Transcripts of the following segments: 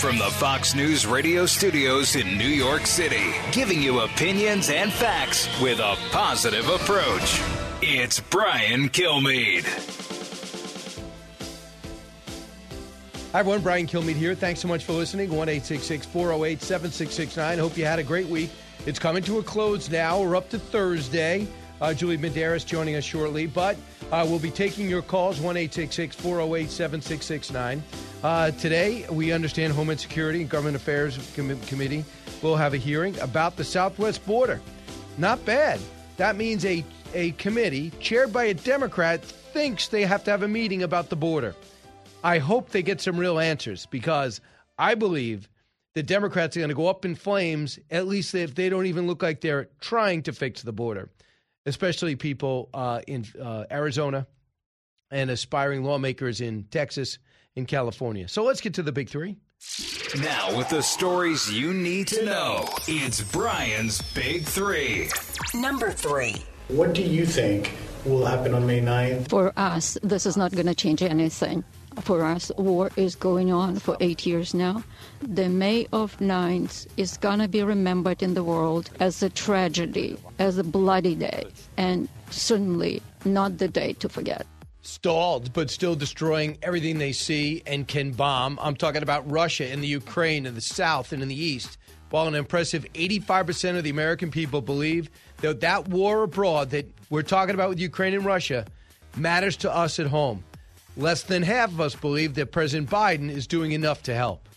From the Fox News radio studios in New York City, giving you opinions and facts with a positive approach. It's Brian Kilmeade. Hi, everyone. Brian Kilmeade here. Thanks so much for listening. 1 408 7669. Hope you had a great week. It's coming to a close now. We're up to Thursday. Uh, Julie Medeiros joining us shortly, but uh, we'll be taking your calls 1 408 7669. Uh, today, we understand Homeland Security and Government Affairs Com- Committee will have a hearing about the southwest border. Not bad. That means a, a committee chaired by a Democrat thinks they have to have a meeting about the border. I hope they get some real answers because I believe the Democrats are going to go up in flames, at least if they don't even look like they're trying to fix the border, especially people uh, in uh, Arizona and aspiring lawmakers in Texas in California. So let's get to the big three. Now, with the stories you need to know, it's Brian's Big Three. Number three. What do you think will happen on May 9th? For us, this is not going to change anything. For us, war is going on for eight years now. The May of 9th is going to be remembered in the world as a tragedy, as a bloody day, and certainly not the day to forget stalled, but still destroying everything they see and can bomb. I'm talking about Russia and the Ukraine in the south and in the east. While an impressive 85% of the American people believe that that war abroad that we're talking about with Ukraine and Russia matters to us at home. Less than half of us believe that President Biden is doing enough to help.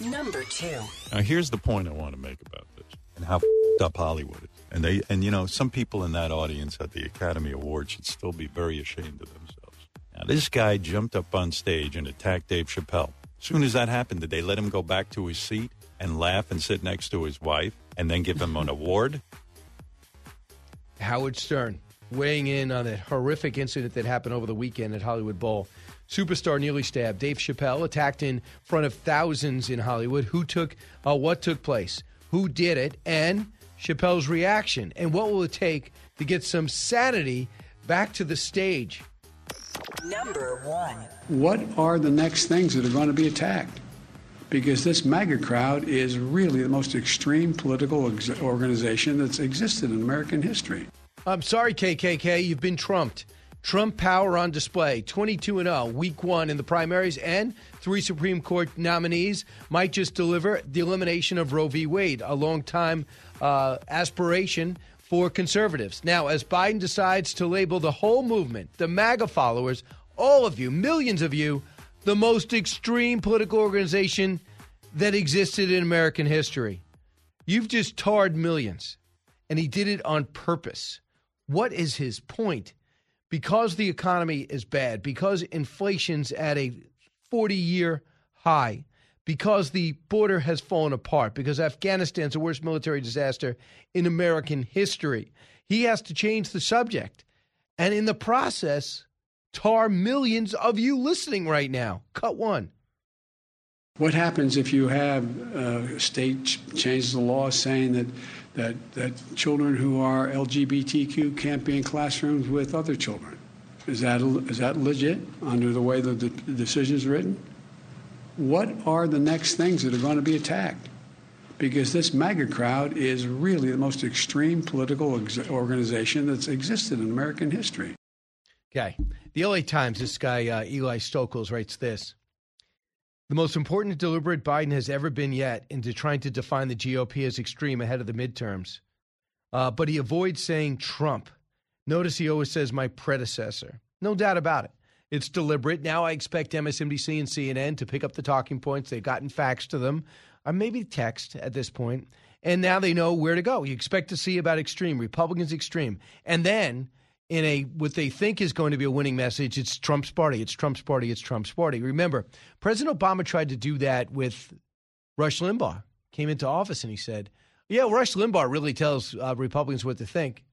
Number two. Now, here's the point I want to make about this and how up Hollywood is. And they, and you know, some people in that audience at the Academy Awards should still be very ashamed of themselves. Now, this guy jumped up on stage and attacked Dave Chappelle. As soon as that happened, did they let him go back to his seat and laugh and sit next to his wife and then give him an award? Howard Stern weighing in on that horrific incident that happened over the weekend at Hollywood Bowl. Superstar nearly stabbed. Dave Chappelle attacked in front of thousands in Hollywood. Who took uh, what took place? Who did it? And Chappelle's reaction. And what will it take to get some sanity back to the stage? Number one. What are the next things that are going to be attacked? Because this MAGA crowd is really the most extreme political ex- organization that's existed in American history. I'm sorry, KKK, you've been trumped. Trump power on display. 22 and 0, week one in the primaries, and three Supreme Court nominees might just deliver the elimination of Roe v. Wade, a long time uh, aspiration for conservatives. Now, as Biden decides to label the whole movement, the MAGA followers, all of you, millions of you, the most extreme political organization that existed in American history. You've just tarred millions, and he did it on purpose. What is his point? Because the economy is bad, because inflation's at a 40 year high, because the border has fallen apart, because Afghanistan's the worst military disaster in American history. He has to change the subject. And in the process, tar millions of you listening right now. Cut one. What happens if you have a uh, state ch- changes the law saying that, that, that children who are LGBTQ can't be in classrooms with other children? Is that, is that legit under the way the, the decision is written? what are the next things that are going to be attacked? Because this MAGA crowd is really the most extreme political ex- organization that's existed in American history. Okay. The LA Times, this guy, uh, Eli Stokols, writes this The most important deliberate Biden has ever been yet into trying to define the GOP as extreme ahead of the midterms. Uh, but he avoids saying Trump. Notice he always says my predecessor. No doubt about it. It's deliberate. Now I expect MSNBC and CNN to pick up the talking points. They've gotten facts to them, or maybe text at this point, and now they know where to go. You expect to see about extreme, Republicans extreme. And then in a what they think is going to be a winning message. It's Trump's party. It's Trump's party. It's Trump's party. Remember, President Obama tried to do that with Rush Limbaugh. Came into office and he said, "Yeah, Rush Limbaugh really tells uh, Republicans what to think."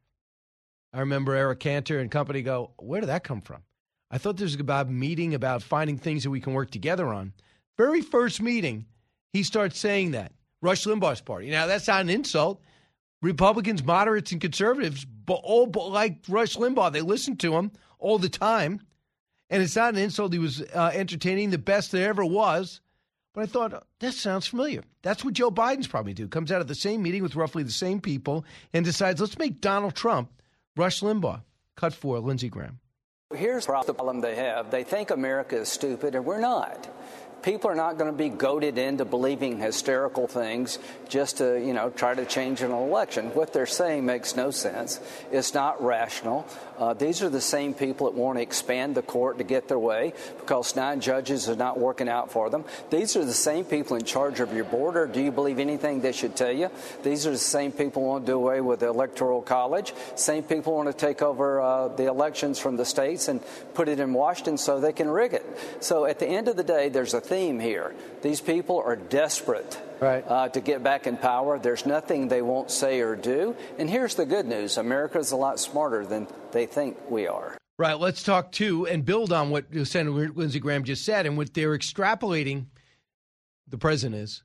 I remember Eric Cantor and company go, "Where did that come from?" I thought this was about meeting about finding things that we can work together on. Very first meeting, he starts saying that Rush Limbaugh's party. Now that's not an insult. Republicans, moderates, and conservatives, but all like Rush Limbaugh, they listen to him all the time. And it's not an insult. He was uh, entertaining, the best there ever was. But I thought, that sounds familiar. That's what Joe Biden's probably do. Comes out of the same meeting with roughly the same people and decides, let's make Donald Trump Rush Limbaugh. Cut for Lindsey Graham. Here's the problem they have. They think America is stupid, and we're not people are not going to be goaded into believing hysterical things just to, you know, try to change an election. What they're saying makes no sense. It's not rational. Uh, these are the same people that want to expand the court to get their way because nine judges are not working out for them. These are the same people in charge of your border. Do you believe anything they should tell you? These are the same people who want to do away with the electoral college. Same people want to take over uh, the elections from the states and put it in Washington so they can rig it. So at the end of the day, there's a theme here. These people are desperate right. uh, to get back in power. There's nothing they won't say or do. And here's the good news America's a lot smarter than they think we are. Right. Let's talk too and build on what Senator Lindsey Graham just said and what they're extrapolating. The president is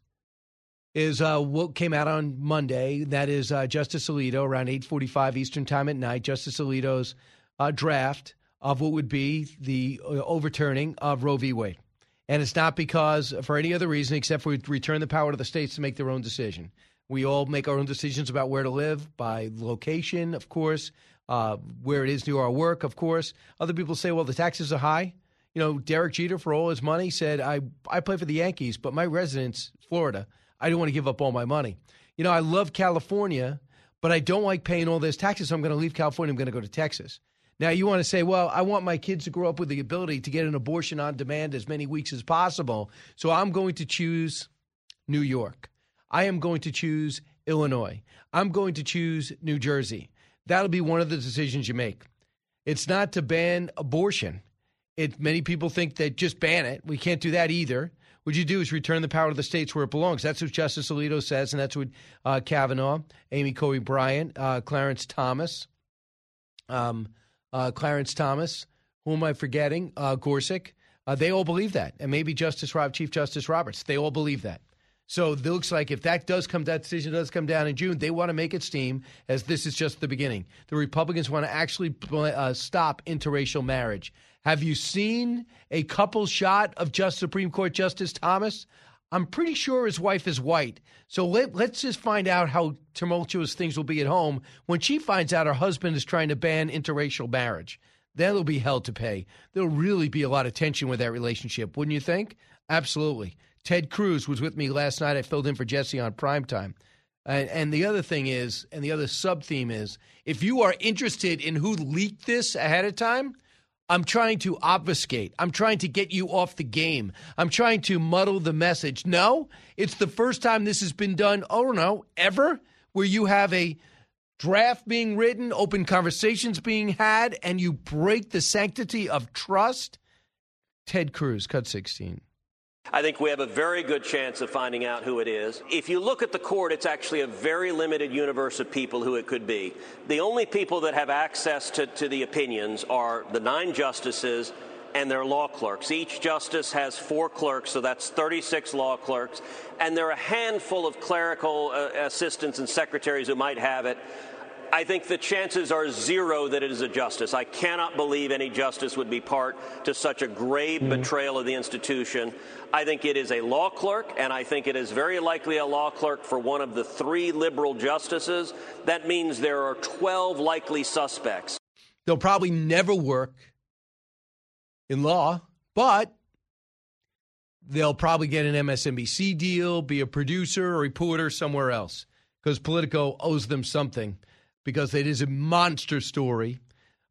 is uh, what came out on Monday. That is uh, Justice Alito around eight forty-five Eastern Time at night. Justice Alito's uh, draft of what would be the uh, overturning of Roe v. Wade. And it's not because for any other reason except we return the power to the states to make their own decision. We all make our own decisions about where to live by location, of course, uh, where it is to our work, of course. Other people say, well, the taxes are high. You know, Derek Jeter, for all his money, said, I, I play for the Yankees, but my residence, Florida, I don't want to give up all my money. You know, I love California, but I don't like paying all those taxes, so I'm going to leave California. I'm going to go to Texas. Now, you want to say, well, I want my kids to grow up with the ability to get an abortion on demand as many weeks as possible. So I'm going to choose New York. I am going to choose Illinois. I'm going to choose New Jersey. That'll be one of the decisions you make. It's not to ban abortion. It, many people think that just ban it. We can't do that either. What you do is return the power to the states where it belongs. That's what Justice Alito says, and that's what uh, Kavanaugh, Amy Coney Barrett, uh, Clarence Thomas, um, uh, Clarence Thomas, who am I forgetting? Uh, Gorsuch. Uh, they all believe that, and maybe Justice Rob, Chief Justice Roberts. They all believe that. So it looks like if that does come, that decision does come down in June, they want to make it steam as this is just the beginning. The Republicans want to actually uh, stop interracial marriage. Have you seen a couple shot of just Supreme Court Justice Thomas? I'm pretty sure his wife is white. So let, us just find out how tumultuous things will be at home when she finds out her husband is trying to ban interracial marriage. That'll be hell to pay. There'll really be a lot of tension with that relationship, wouldn't you think? Absolutely. Ted Cruz was with me last night. I filled in for Jesse on primetime. And, and the other thing is, and the other sub theme is, if you are interested in who leaked this ahead of time, I'm trying to obfuscate. I'm trying to get you off the game. I'm trying to muddle the message. No, it's the first time this has been done, oh no, ever, where you have a draft being written, open conversations being had, and you break the sanctity of trust. Ted Cruz, cut 16. I think we have a very good chance of finding out who it is. If you look at the court, it's actually a very limited universe of people who it could be. The only people that have access to, to the opinions are the nine justices and their law clerks. Each justice has four clerks, so that's 36 law clerks. And there are a handful of clerical uh, assistants and secretaries who might have it. I think the chances are zero that it is a justice. I cannot believe any justice would be part to such a grave mm-hmm. betrayal of the institution. I think it is a law clerk, and I think it is very likely a law clerk for one of the three liberal justices. That means there are 12 likely suspects. They'll probably never work in law, but they'll probably get an MSNBC deal, be a producer or reporter somewhere else because Politico owes them something because it is a monster story.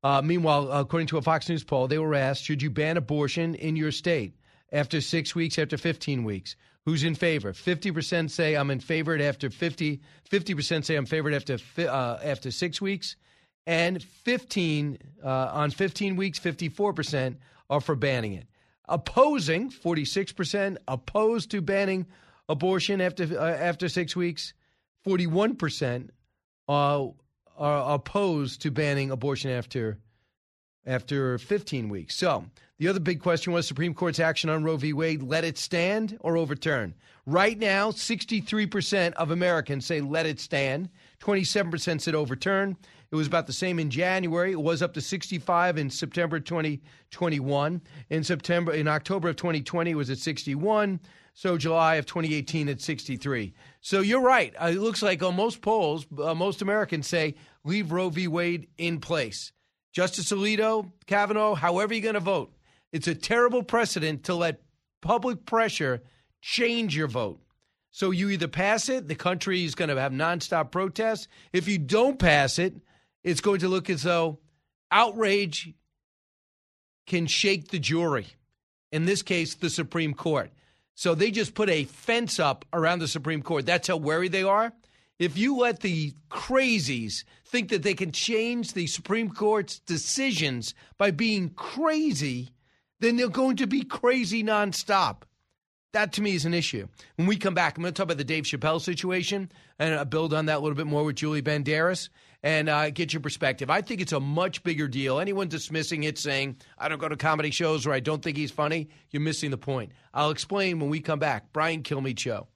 Uh, meanwhile, according to a Fox News poll, they were asked, should you ban abortion in your state after six weeks, after 15 weeks? Who's in favor? 50% say I'm in favor after 50. 50% say I'm favored after uh, after six weeks, and 15 uh, on 15 weeks, 54% are for banning it. Opposing 46% opposed to banning abortion after uh, after six weeks. 41% are, are opposed to banning abortion after after 15 weeks. So the other big question was Supreme Court's action on Roe v. Wade, let it stand or overturn? Right now, 63% of Americans say let it stand. 27% said overturn. It was about the same in January. It was up to 65 in September 2021. In September, in October of 2020, it was at 61. So July of 2018 at 63. So you're right. Uh, it looks like on most polls, uh, most Americans say leave Roe v. Wade in place. Justice Alito, Kavanaugh, however you're going to vote, it's a terrible precedent to let public pressure change your vote. So you either pass it, the country is going to have nonstop protests. If you don't pass it, it's going to look as though outrage can shake the jury. In this case, the Supreme Court. So they just put a fence up around the Supreme Court. That's how wary they are. If you let the crazies think that they can change the Supreme Court's decisions by being crazy, then they're going to be crazy nonstop. That to me is an issue. When we come back, I'm going to talk about the Dave Chappelle situation and uh, build on that a little bit more with Julie Banderas and uh, get your perspective. I think it's a much bigger deal. Anyone dismissing it, saying, I don't go to comedy shows or I don't think he's funny, you're missing the point. I'll explain when we come back. Brian Kilmeade Show.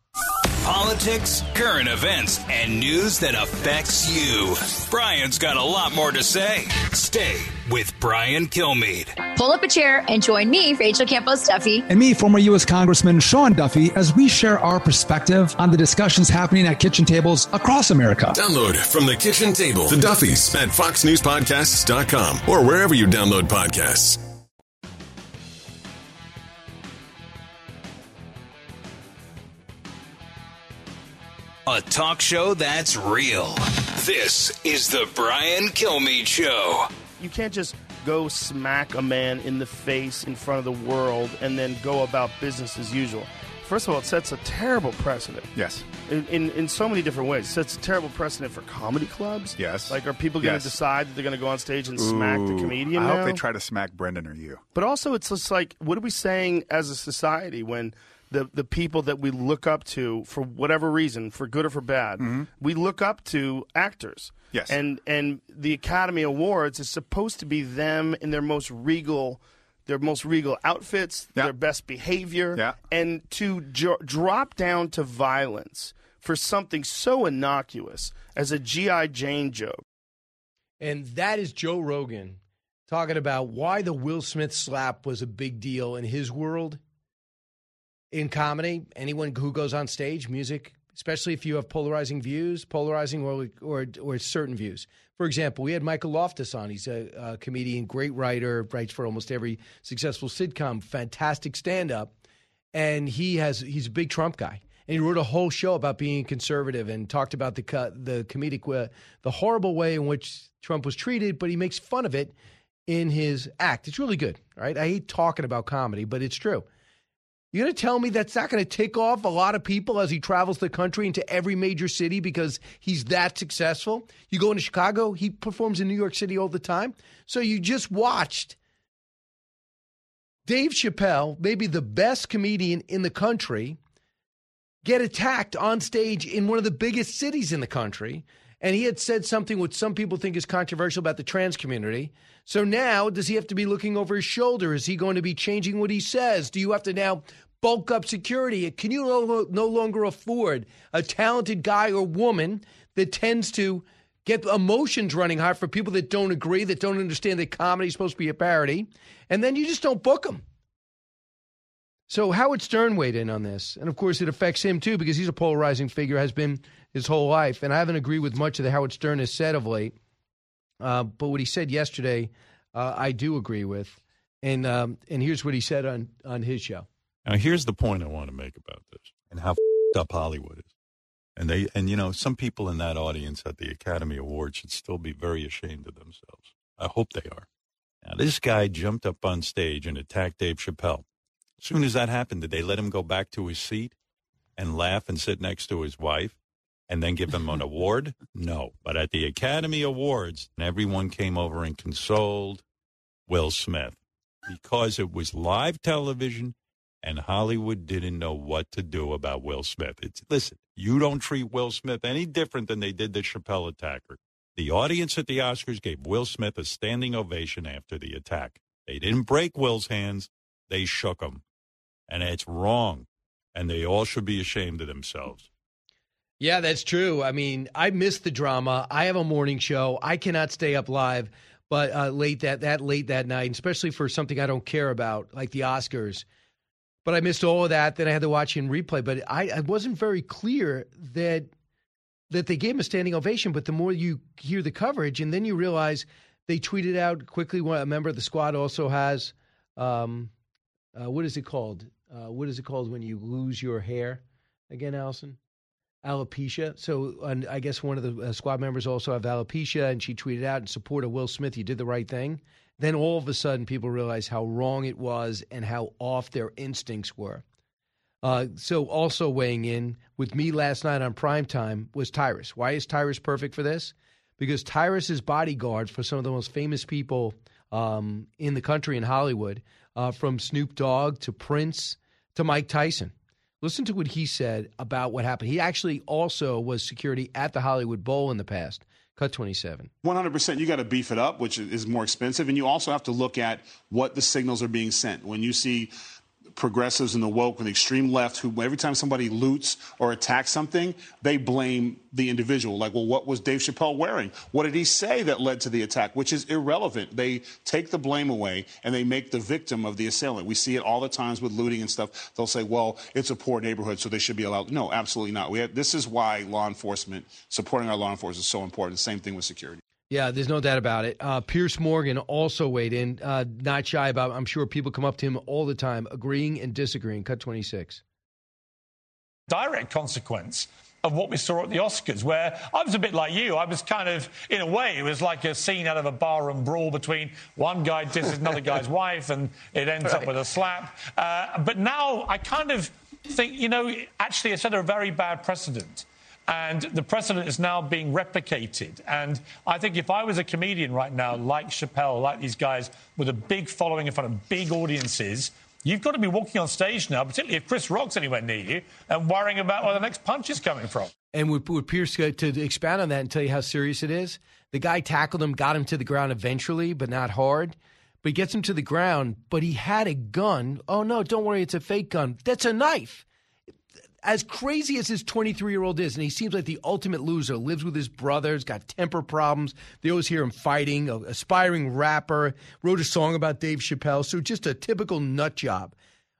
Politics, current events, and news that affects you. Brian's got a lot more to say. Stay with Brian Kilmeade. Pull up a chair and join me, Rachel Campos Duffy. And me, former U.S. Congressman Sean Duffy, as we share our perspective on the discussions happening at kitchen tables across America. Download from the kitchen table the Duffys at foxnewspodcasts.com or wherever you download podcasts. A talk show that's real. This is the Brian Kilmeade Show. You can't just go smack a man in the face in front of the world and then go about business as usual. First of all, it sets a terrible precedent. Yes. In, in, in so many different ways. It sets a terrible precedent for comedy clubs. Yes. Like, are people going to Yes. decide that they're going to go on stage and smack the Ooh, comedian I now? hope they try to smack Brendan or you. But also, it's just like, what are we saying as a society when the the people that we look up to, for whatever reason, for good or for bad, we look up to actors. Mm-hmm. Yes. And and the Academy Awards is supposed to be them in their most regal. Their most regal outfits, their best behavior, Yeah. and to jo- drop down to violence for something so innocuous as a GI Jane joke. And that is Joe Rogan talking about why the Will Smith slap was a big deal in his world in comedy. Anyone who goes on stage, music, especially if you have polarizing views, polarizing or or, or certain views. For example, we had Michael Loftus on. He's a, a comedian, great writer, writes for almost every successful sitcom, fantastic stand up, and he has he's a big Trump guy. And he wrote a whole show about being conservative and talked about the the comedic uh, the horrible way in which Trump was treated, but he makes fun of it in his act. It's really good, right? I hate talking about comedy, but it's true. You're going to tell me that's not going to tick off a lot of people as he travels the country into every major city because he's that successful? You go into Chicago, he performs in New York City all the time. So you just watched Dave Chappelle, maybe the best comedian in the country, get attacked on stage in one of the biggest cities in the country. And he had said something which some people think is controversial about the trans community. So now, does he have to be looking over his shoulder? Is he going to be changing what he says? Do you have to now bulk up security? Can you no, longer afford a talented guy or woman that tends to get emotions running high for people that don't agree, that don't understand that comedy is supposed to be a parody? And then you just don't book them. So Howard Stern weighed in on this, and of course it affects him too because he's a polarizing figure, has been his whole life. And I haven't agreed with much of that Howard Stern has said of late, uh, but what he said yesterday, uh, I do agree with. And um, and here's what he said on on his show. Now, here's the point I want to make about this and how f***ed up Hollywood is. And they, and you know, some people in that audience at the Academy Awards should still be very ashamed of themselves. I hope they are. Now, this guy jumped up on stage and attacked Dave Chappelle. As soon as that happened, did they let him go back to his seat and laugh and sit next to his wife? and then give him an award? No. But at the Academy Awards, everyone came over and consoled Will Smith because it was live television and Hollywood didn't know what to do about Will Smith. It's listen, you don't treat Will Smith any different than they did the Chappelle attacker. The audience at the Oscars gave Will Smith a standing ovation after the attack. They didn't break Will's hands, they shook him. And it's wrong. And they all should be ashamed of themselves. Yeah, that's true. I mean, I miss the drama. I have a morning show. I cannot stay up live, but uh, late that that late that night, especially for something I don't care about, like the Oscars. But I missed all of that. Then I had to watch in replay. But I, I wasn't very clear that that they gave him a standing ovation. But the more you hear the coverage, and then you realize they tweeted out quickly. A member of the squad also has um, uh, what is it called? Uh, what is it called when you lose your hair again, Allison? alopecia. So I guess one of the uh, squad members also have alopecia, and she tweeted out in support of Will Smith, "You did the right thing." Then all of a sudden, people realize how wrong it was and how off their instincts were. Uh, so also weighing in with me last night on prime time was Tyrus. Why is Tyrus perfect for this? Because Tyrus is bodyguard for some of the most famous people um, in the country in Hollywood, uh, from Snoop Dogg to Prince to Mike Tyson. Listen to what he said about what happened. He actually also was security at the Hollywood Bowl in the past. Cut 27. 100%. You got to beef it up, which is more expensive. And you also have to look at what the signals are being sent. When you see progressives and the woke and the extreme left who every time somebody loots or attacks something, they blame the individual. Like, well, what was Dave Chappelle wearing? What did he say that led to the attack? Which is irrelevant. They take the blame away and they make the victim of the assailant. We see it all the times with looting and stuff. They'll say, well, it's a poor neighborhood, so they should be allowed. No, absolutely not. Have, this is why law enforcement, supporting our law enforcement is so important. Same thing with security. Yeah, there's no doubt about it. Uh, Piers Morgan also weighed in, uh, not shy about. I'm sure people come up to him all the time, agreeing and disagreeing. Cut 26. Direct consequence of what we saw at the Oscars, where I was a bit like you. I was kind of, in a way, it was like a scene out of a barroom brawl between one guy disses another guy's wife, and it ends right. up with a slap. Uh, but now I kind of think, you know, actually, it set a very bad precedent. And the precedent is now being replicated. And I think if I was a comedian right now, like Chappelle, like these guys, with a big following in front of big audiences, you've got to be walking on stage now, particularly if Chris Rock's anywhere near you, and worrying about where the next punch is coming from. And with, with Piers, to expand on that and tell you how serious it is, the guy tackled him, got him to the ground eventually, but not hard. But he gets him to the ground, but he had a gun. Oh, no, don't worry, it's a fake gun. That's a knife as crazy as his 23 year old is, and he seems like the ultimate loser, lives with his brothers, got temper problems. They always hear him fighting, aspiring rapper, wrote a song about Dave Chappelle. So just a typical nut job.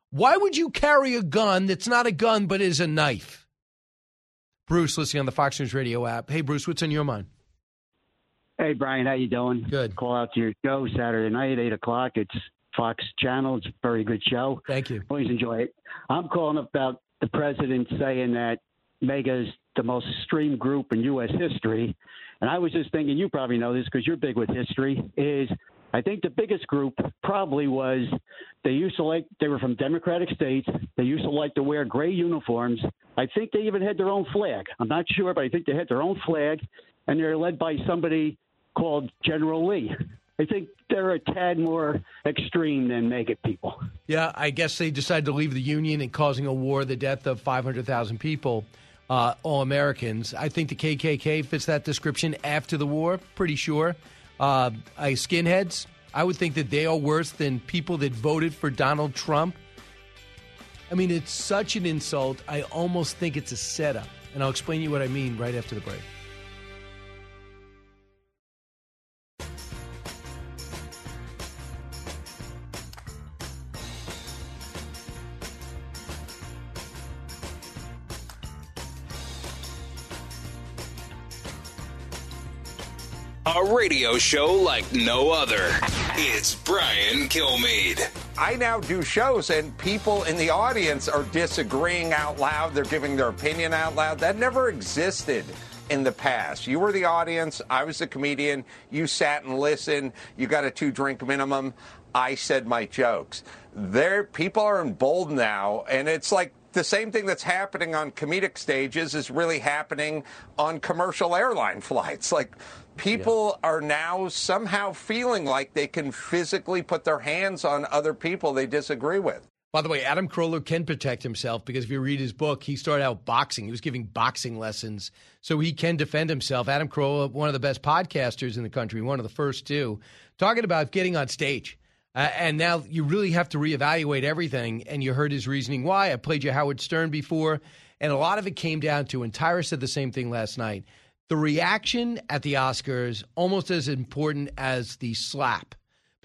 Why would you carry a gun that's not a gun but is a knife? Bruce, listening on the Fox News Radio app. Hey, Bruce, what's on your mind? Hey, Brian, how you doing? Good. Call out to your show Saturday night at 8 o'clock. It's Fox Channel. It's a very good show. Thank you. Always enjoy it. I'm calling about the president saying that MAGA is the most streamed group in U.S. history. And I was just thinking, you probably know this because you're big with history, is I think the biggest group probably was they used to like, they were from Democratic states. They used to like to wear gray uniforms. I think they even had their own flag. I'm not sure, but I think they had their own flag. And they're led by somebody called General Lee. I think they're a tad more extreme than MAGA people. Yeah, I guess they decided to leave the Union and causing a war, the death of 500,000 people, uh, all Americans. I think the KKK fits that description after the war, pretty sure. Uh, I, skinheads, I would think that they are worse than people that voted for Donald Trump. I mean, it's such an insult. I almost think it's a setup. And I'll explain you what I mean right after the break. A radio show like no other. It's Brian Kilmeade. I now do shows and people in the audience are disagreeing out loud. They're giving their opinion out loud. That never existed in the past. You were the audience. I was the comedian. You sat and listened. You got a two drink minimum. I said my jokes. There, people are emboldened now, and it's like the same thing that's happening on comedic stages is really happening on commercial airline flights. Like people are now somehow feeling like they can physically put their hands on other people they disagree with. By the way, Adam Carolla can protect himself because if you read his book, he started out boxing. He was giving boxing lessons, so he can defend himself. Adam Carolla, one of the best podcasters in the country, one of the first two, talking about getting on stage. Uh, and now you really have to reevaluate everything. And you heard his reasoning why. I played you Howard Stern before, and a lot of it came down to, and Tyrus said the same thing last night. The reaction at the Oscars almost as important as the slap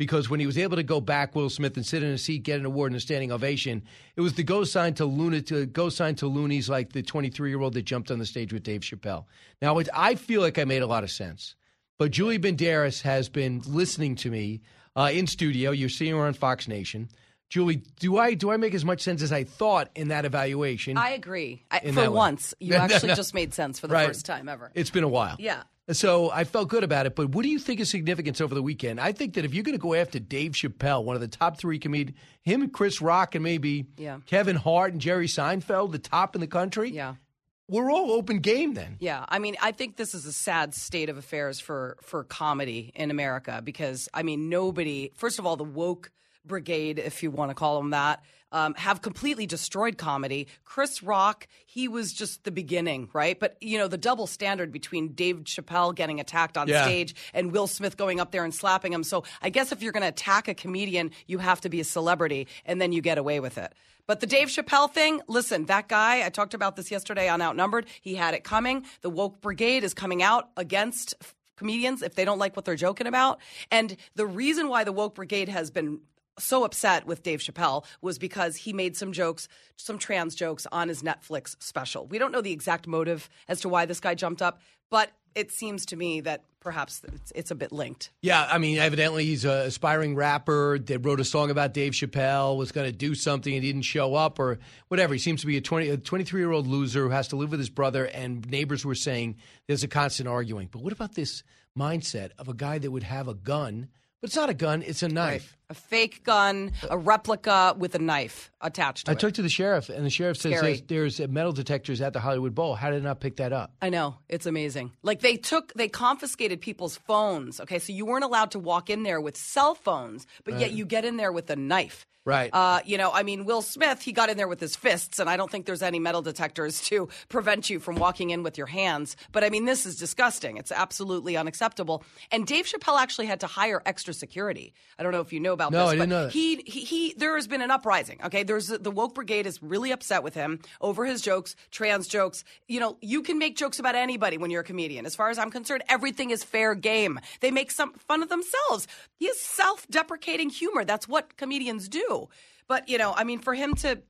because when he was able to go back, Will Smith, and sit in a seat, get an award and a standing ovation, it was the go sign to Luna to go sign to loonies like the 23 year old that jumped on the stage with Dave Chappelle. Now, it, I feel like I made a lot of sense, but Julie Banderas has been listening to me uh, in studio. You're seeing her on Fox Nation. Julie, do I do I make as much sense as I thought in that evaluation? I agree. I, for once, you No, no, actually no. just made sense for the Right. first time ever. It's been a while. Yeah. So I felt good about it. But what do you think is significance over the weekend? I think that if you're going to go after Dave Chappelle, one of the top three comedians, him and Chris Rock and maybe Yeah. Kevin Hart and Jerry Seinfeld, the top in the country. Yeah. We're all open game then. Yeah, I mean, I think this is a sad state of affairs for for comedy in America because I mean, nobody. First of all, the woke brigade, if you want to call them that, um, have completely destroyed comedy. Chris Rock, he was just the beginning, right? But you know, the double standard between Dave Chappelle getting attacked on Yeah. stage and Will Smith going up there and slapping him. So I guess if you're going to attack a comedian, you have to be a celebrity, and then you get away with it. But the Dave Chappelle thing, listen, that guy, I talked about this yesterday on Outnumbered. He had it coming. The woke brigade is coming out against f- comedians if they don't like what they're joking about. And the reason why the woke brigade has been so upset with Dave Chappelle was because he made some jokes, some trans jokes on his Netflix special. We don't know the exact motive as to why this guy jumped up, but it seems to me that perhaps it's, it's a bit linked. Yeah, I mean, evidently he's an aspiring rapper that wrote a song about Dave Chappelle, was going to do something and he didn't show up or whatever. He seems to be a 20, a 23 year old loser who has to live with his brother, and neighbors were saying there's a constant arguing. But what about this mindset of a guy that would have a gun, but it's not a gun, it's a knife? A fake gun, a replica with a knife attached to I it. talked to the sheriff, and the sheriff says there's, there's metal detectors at the Hollywood Bowl. How did I not pick that up? I know it's amazing. Like they took, they confiscated people's phones. Okay, so you weren't allowed to walk in there with cell phones, but yet you get in there with a knife. Right. Uh, you know, I mean, Will Smith, he got in there with his fists, and I don't think there's any metal detectors to prevent you from walking in with your hands. But I mean, this is disgusting. It's absolutely unacceptable. And Dave Chappelle actually had to hire extra security. I don't know if you know about No, this, I didn't but know that. he, he, he, there has been an uprising. Okay, there's the woke brigade is really upset with him over his jokes, trans jokes. You know, you can make jokes about anybody when you're a comedian. As far as I'm concerned, everything is fair game. They make some fun of themselves. He has self-deprecating humor. That's what comedians do. But you know, I mean, for him to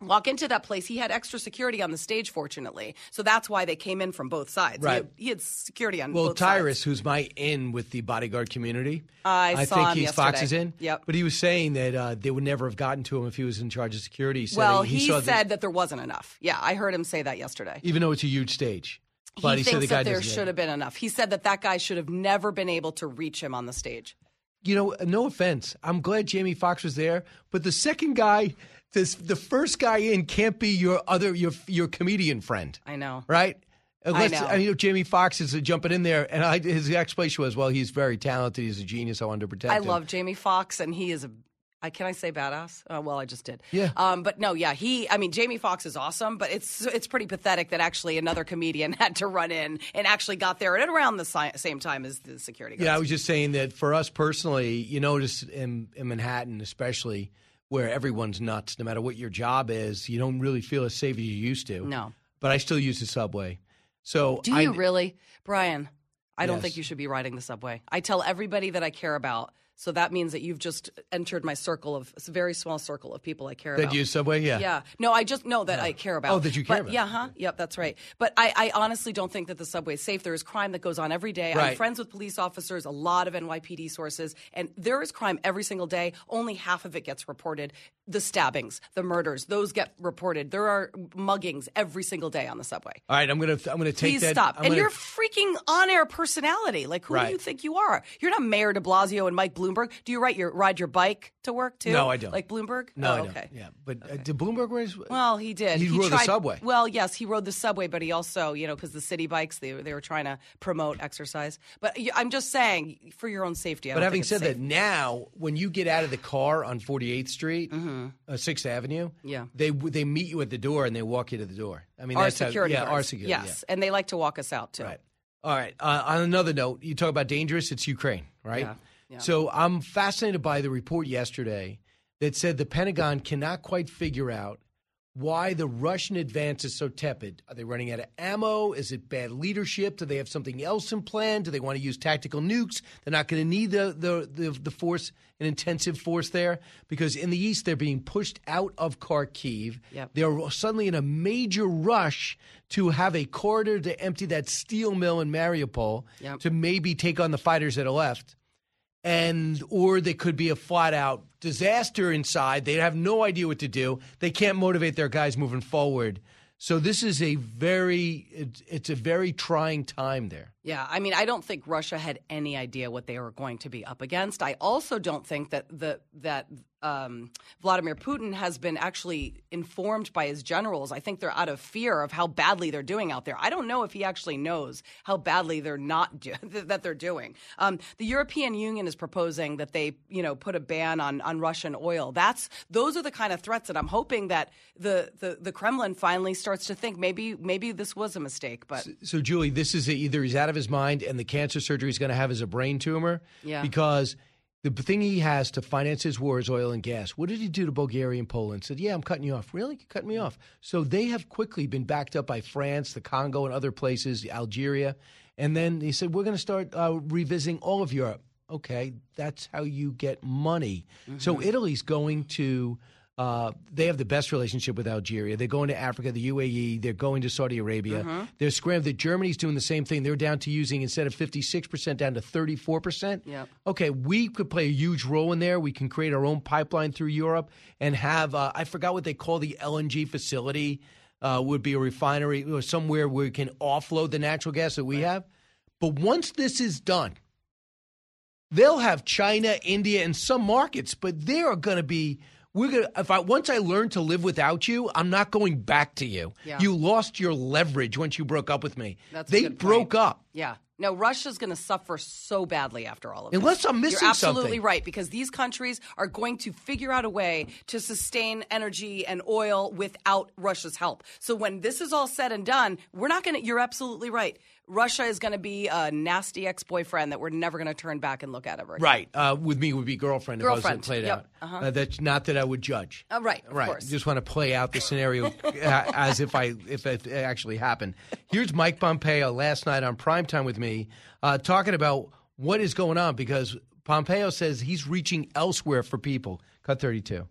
walk into that place, he had extra security on the stage, fortunately. So that's why they came in from both sides. He Right. had- He had, security on Well, both sides. Well, Tyrus, who's my in with the bodyguard community, I saw think him he's yesterday. in. Yep. But he was saying that uh, they would never have gotten to him if he was in charge of security. He said Well, he, saw said that, that there wasn't enough. Yeah, I heard him say that yesterday. even though it's a huge stage. But he, he, said the thinks guy that there should have been enough. He said that that guy should have never been able to reach him on the stage. You know, no offense. I'm glad Jamie Foxx was there, but the second guy, this the first guy in can't be your other your your comedian friend, I know. right? Unless, know. I mean, Jamie Foxx is uh, jumping in there, and I, his explanation was, "Well, he's very talented. He's a genius. I wanted to protect I him." love Jamie Foxx, and he is a. I can I say badass? Uh, well, I just did. Yeah. Um, but no, yeah, he. I mean, Jamie Foxx is awesome, but it's it's pretty pathetic that actually another comedian had to run in and actually got there at around the si- same time as the security guards. Yeah, I was just saying that for us personally, you notice in, in Manhattan, especially where everyone's nuts, no matter what your job is, you don't really feel as safe as you used to. No. But I still use the subway. So Do I, you really, Brian? I don't think you should be riding the subway. I tell everybody that I care about. So that means that you've just entered my circle of it's a very small circle of people I care about. That about. use subway? Yeah. Yeah. No, I just know that I care about. Oh, that you care But- about. Yeah, huh? Yep, that's right. But I, I honestly don't think that the subway is safe. There is crime that goes on every day. I'm friends with police officers, a lot of NYPD sources, and there is crime every single day. Only half of it gets reported. The stabbings, the murders, those get reported. There are muggings every single day on the subway. All right, I'm gonna I'm gonna take Please that. stop. I'm and gonna- you're freaking on-air personality. Like, who Right. do you think you are? You're not Mayor De Blasio and Mike Bloomberg Bloomberg. Do you ride your ride your bike to work too? No, I don't. Like Bloomberg? No, oh, I don't. okay. Yeah, but uh, did Bloomberg raise? Well, he did. He rode the tried- subway. Well, yes, he rode the subway, but he also, you know, because the city bikes, they, they were trying to promote exercise. But I'm just saying, for your own safety. I But having said safe. that, now when you get out of the car on 48th Street, uh, Sixth Avenue, Mm-hmm. Yeah. they they meet you at the door and they walk you to the door. I mean, our that's security how, yeah, guards. our security. Yes, and they like to walk us out too. Right. All right. Uh, on another note, you talk about dangerous. It's Ukraine, right? Yeah, yeah. So I'm fascinated by the report yesterday that said the Pentagon cannot quite figure out why the Russian advance is so tepid. Are they running out of ammo? Is it bad leadership? Do they have something else in plan? Do they want to use tactical nukes? They're not going to need the, the, the, the force, an intensive force there, because in the east they're being pushed out of Kharkiv. Yep. They're suddenly in a major rush to have a corridor to empty that steel mill in Mariupol Yep. to maybe take on the fighters that are left and or there could be a flat out disaster inside. They have no idea what to do. They can't motivate their guys moving forward. So this is a very it's, it's a very trying time there. Yeah, I mean, I don't think Russia had any idea what they were going to be up against. I also don't think that the that um, Vladimir Putin has been actually informed by his generals. I think they're out of fear of how badly they're doing out there. I don't know if he actually knows how badly they're not do- that they're doing. Um, the European Union is proposing that they, you know, put a ban on on Russian oil. That's those are the kind of threats that I'm hoping that the the, the Kremlin finally starts to think maybe maybe this was a mistake. But So Julie, this is either he's out of his mind and the cancer surgery he's going to have is a brain tumor. Yeah. Because the thing he has to finance his war is oil and gas. What did he do to Bulgaria and Poland? Said, "Yeah, I'm cutting you off." Really, You're cutting me off? So they have quickly been backed up by France, the Congo, and other places, Algeria, and then he said, "We're going to start uh, revisiting all of Europe." Okay, that's how you get money. So Italy's going to. Uh, they have the best relationship with Algeria. They're going to Africa, the UAE. They're going to Saudi Arabia. Mhm. They're scrambling. Germany's doing the same thing. They're down to using instead of 56% down to 34%. Yep. Okay, we could play a huge role in there. We can create our own pipeline through Europe and have, uh, I forgot what they call the LNG facility, uh, would be a refinery or somewhere where we can offload the natural gas that we have. But once this is done, they'll have China, India, and some markets, but they are going to be. We're gonna. If I once I learn to live without you, I'm not going back to you. Yeah. You lost your leverage once you broke up with me. That's they broke up. Yeah. No, Russia's going to suffer so badly after all of this. Unless I'm missing You're absolutely something. right because these countries are going to figure out a way to sustain energy and oil without Russia's help. So when this is all said and done, we're not going to. You're absolutely right. Russia is going to be a nasty ex-boyfriend that we're never going to turn back and look at ever. again. Right. Uh, with me would be girlfriend. If I Girlfriend, was to play it yep, out. uh-huh. Uh, that's not that I would judge. Uh, right. Of right. course. Just want to play out the scenario uh, as if I if it actually happened. Here's Mike Pompeo last night on primetime with me, uh, talking about what is going on because Pompeo says he's reaching elsewhere for people. Cut thirty two.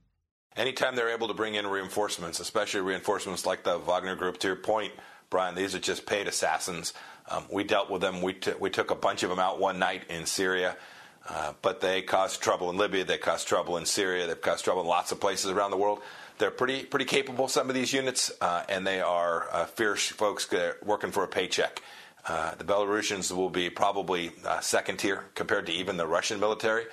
Anytime they're able to bring in reinforcements, especially reinforcements like the Wagner Group, to your point, Brian, these are just paid assassins. Um, we dealt with them. We, t- we took a bunch of them out one night in Syria, uh, but they caused trouble in Libya. They caused trouble in Syria. They've caused trouble in lots of places around the world. They're pretty pretty capable, some of these units, uh, and they are uh, fierce folks working for a paycheck. Uh, the Belarusians will be probably uh, second tier compared to even the Russian military,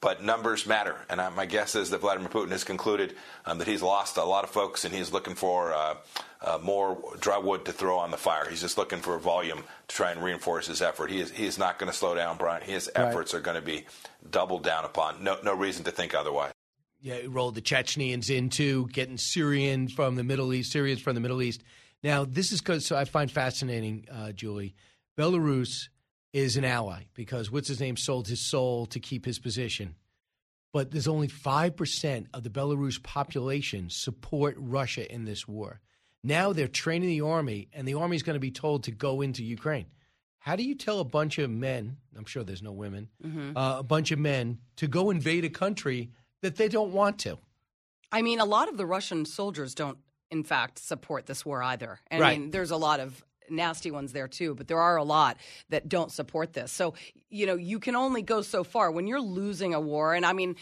but numbers matter. And my guess is that Vladimir Putin has concluded um, that he's lost a lot of folks and he's looking for uh, uh, more dry wood to throw on the fire. He's just looking for volume to try and reinforce his effort. He is, he is not going to slow down, Brian. His Right. efforts are going to be doubled down upon. No, no reason to think otherwise. Yeah, he rolled the Chechens into getting Syrian from the Middle East, Syrians from the Middle East. Now, this is because so I find fascinating, uh, Julie. Belarus is an ally because what's his name sold his soul to keep his position. But there's only 5% of the Belarus population support Russia in this war. Now they're training the army, and the army is going to be told to go into Ukraine. How do you tell a bunch of men, I'm sure there's no women, Mhm. uh, a bunch of men to go invade a country that they don't want to? I mean, a lot of the Russian soldiers don't, in fact, support this war either. I Right. mean, there's a lot of nasty ones there too, but there are a lot that don't support this. So, you know, you can only go so far when you're losing a war. And I mean,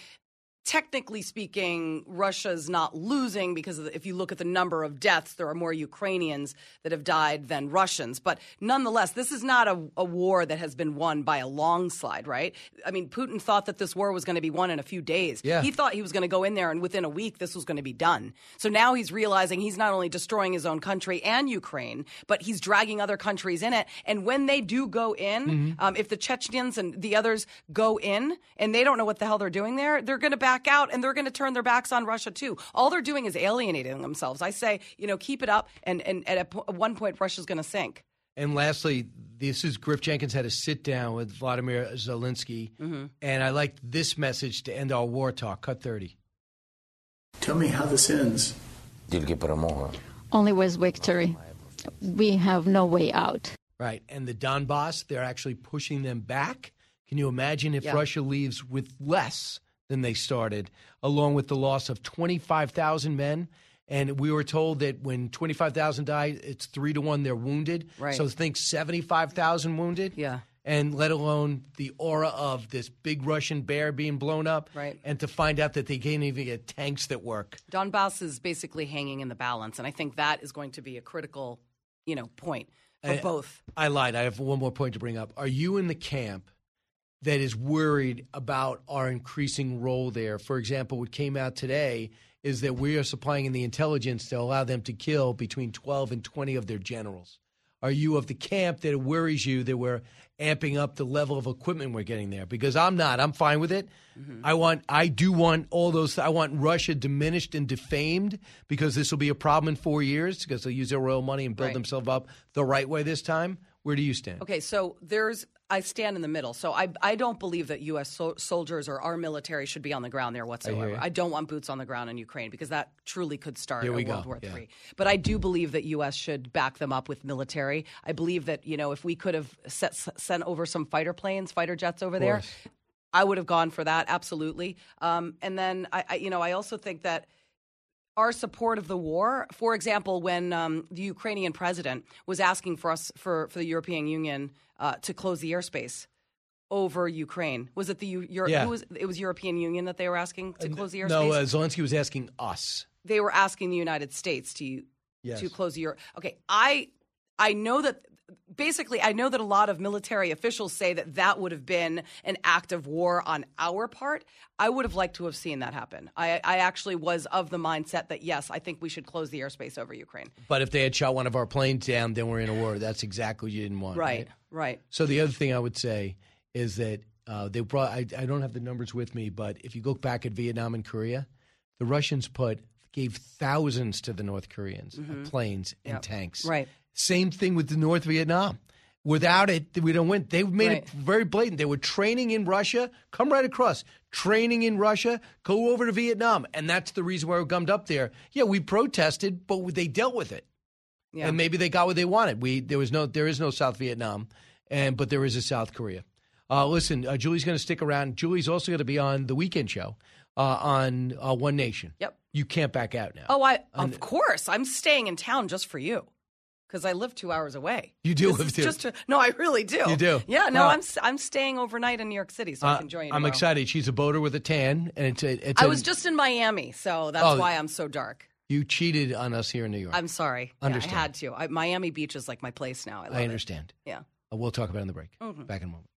technically speaking, Russia's not losing because the, if you look at the number of deaths, there are more Ukrainians that have died than Russians. But nonetheless, this is not a, a war that has been won by a long slide, right? I mean, Putin thought that this war was going to be won in a few days. Yeah. He thought he was going to go in there and within a week this was going to be done. So now he's realizing he's not only destroying his own country and Ukraine, but he's dragging other countries in it. And when they do go in, Mm-hmm. um, if the Chechens and the others go in and they don't know what the hell they're doing there, they're going to back out and they're going to turn their backs on Russia too. All they're doing is alienating themselves. I say, you know, keep it up, and, and at, a, po- at one point, Russia's going to sink. And lastly, this is Griff Jenkins had a sit down with Vladimir Zelensky, Mm-hmm. and I like this message to end our war talk. Cut thirty. Tell me how this ends. Only with victory. We have no way out. Right, and the Donbass, they're actually pushing them back. Can you imagine if Yeah. Russia leaves with less than they started, along with the loss of twenty five thousand men? And we were told that when twenty five thousand die, it's three to one they're wounded. Right. So think seventy five thousand wounded. Yeah. and let alone the aura of this big Russian bear being blown up, Right. and to find out that they can't even get tanks that work. Donbass is basically hanging in the balance, and I think that is going to be a critical, you know, point for I- both. I lied. I have one more point to bring up. Are you in the camp that is worried about our increasing role there? For example, what came out today is that we are supplying the intelligence to allow them to kill between 12 and 20 of their generals. Are you of the camp that it worries you that we're amping up the level of equipment we're getting there? Because I'm not. I'm fine with it. Mm-hmm. I want. I do want all those. I want Russia diminished and defamed because this will be a problem in four years because they'll use their oil money and build Right. themselves up the right way this time. Where do you stand? Okay, so there's I stand in the middle. So I I don't believe that U.S. So- soldiers or our military should be on the ground there whatsoever. you. I, don't want boots on the ground in Ukraine because that truly could start a World go, War yeah. III. But I do believe that U.S. should back them up with military. I believe that you know if we could have set, sent over some fighter planes, fighter jets over there. I would have gone for that absolutely. Um, and then I, I you know I also think that our support of the war. For example, when um, the Ukrainian president was asking for us for, for the European Union uh, to close the airspace over Ukraine, was it the Eu- Euro- Yeah. who was it was European Union that they were asking to close the airspace? No, uh, Zelensky was asking us. they were asking the United States to Yes. to close the Euro. Okay, I I know that basically I know that a lot of military officials say that that would have been an act of war on our part. I would have liked to have seen that happen. I, I actually was of the mindset that yes, I think we should close the airspace over Ukraine. But if they had shot one of our planes down, then we're in a war. That's exactly what you didn't want. Right, right. So the other thing I would say is that uh, they brought. I, I don't have the numbers with me, but if you look back at Vietnam and Korea, the Russians put gave thousands to the North Koreans of Mhm. planes and Yep. tanks. Right. Same thing with the North Vietnam. Without it, we don't win. They made Right. it very blatant. They were training in Russia, come right across, training in Russia, go over to Vietnam, and that's the reason why we're gummed up there. Yeah, we protested, but they dealt with it Yeah. and maybe they got what they wanted. We there was no there is no South Vietnam, and but there is a South Korea. Uh, listen, uh, Julie's going to stick around. Julie's also going to be on the weekend show uh, on uh, One Nation. Yep. You can't back out now. Oh, I of course I'm staying in town just for you. Because I live two hours away. You do live two- Just to, no, I really do. You do? Yeah. No, I'm I'm staying overnight in New York City, so I Uh, can join you. I'm tomorrow. excited. She's a boater with a tan, and it's a, it's I a- was just in Miami, so that's Oh. why I'm so dark. you cheated on us here in New York. I'm sorry. Yeah, Understand. I had to. I, Miami Beach is like my place now. I, love I it. understand. Yeah. Uh, we'll talk about it in the break. Mhm. Back in a moment.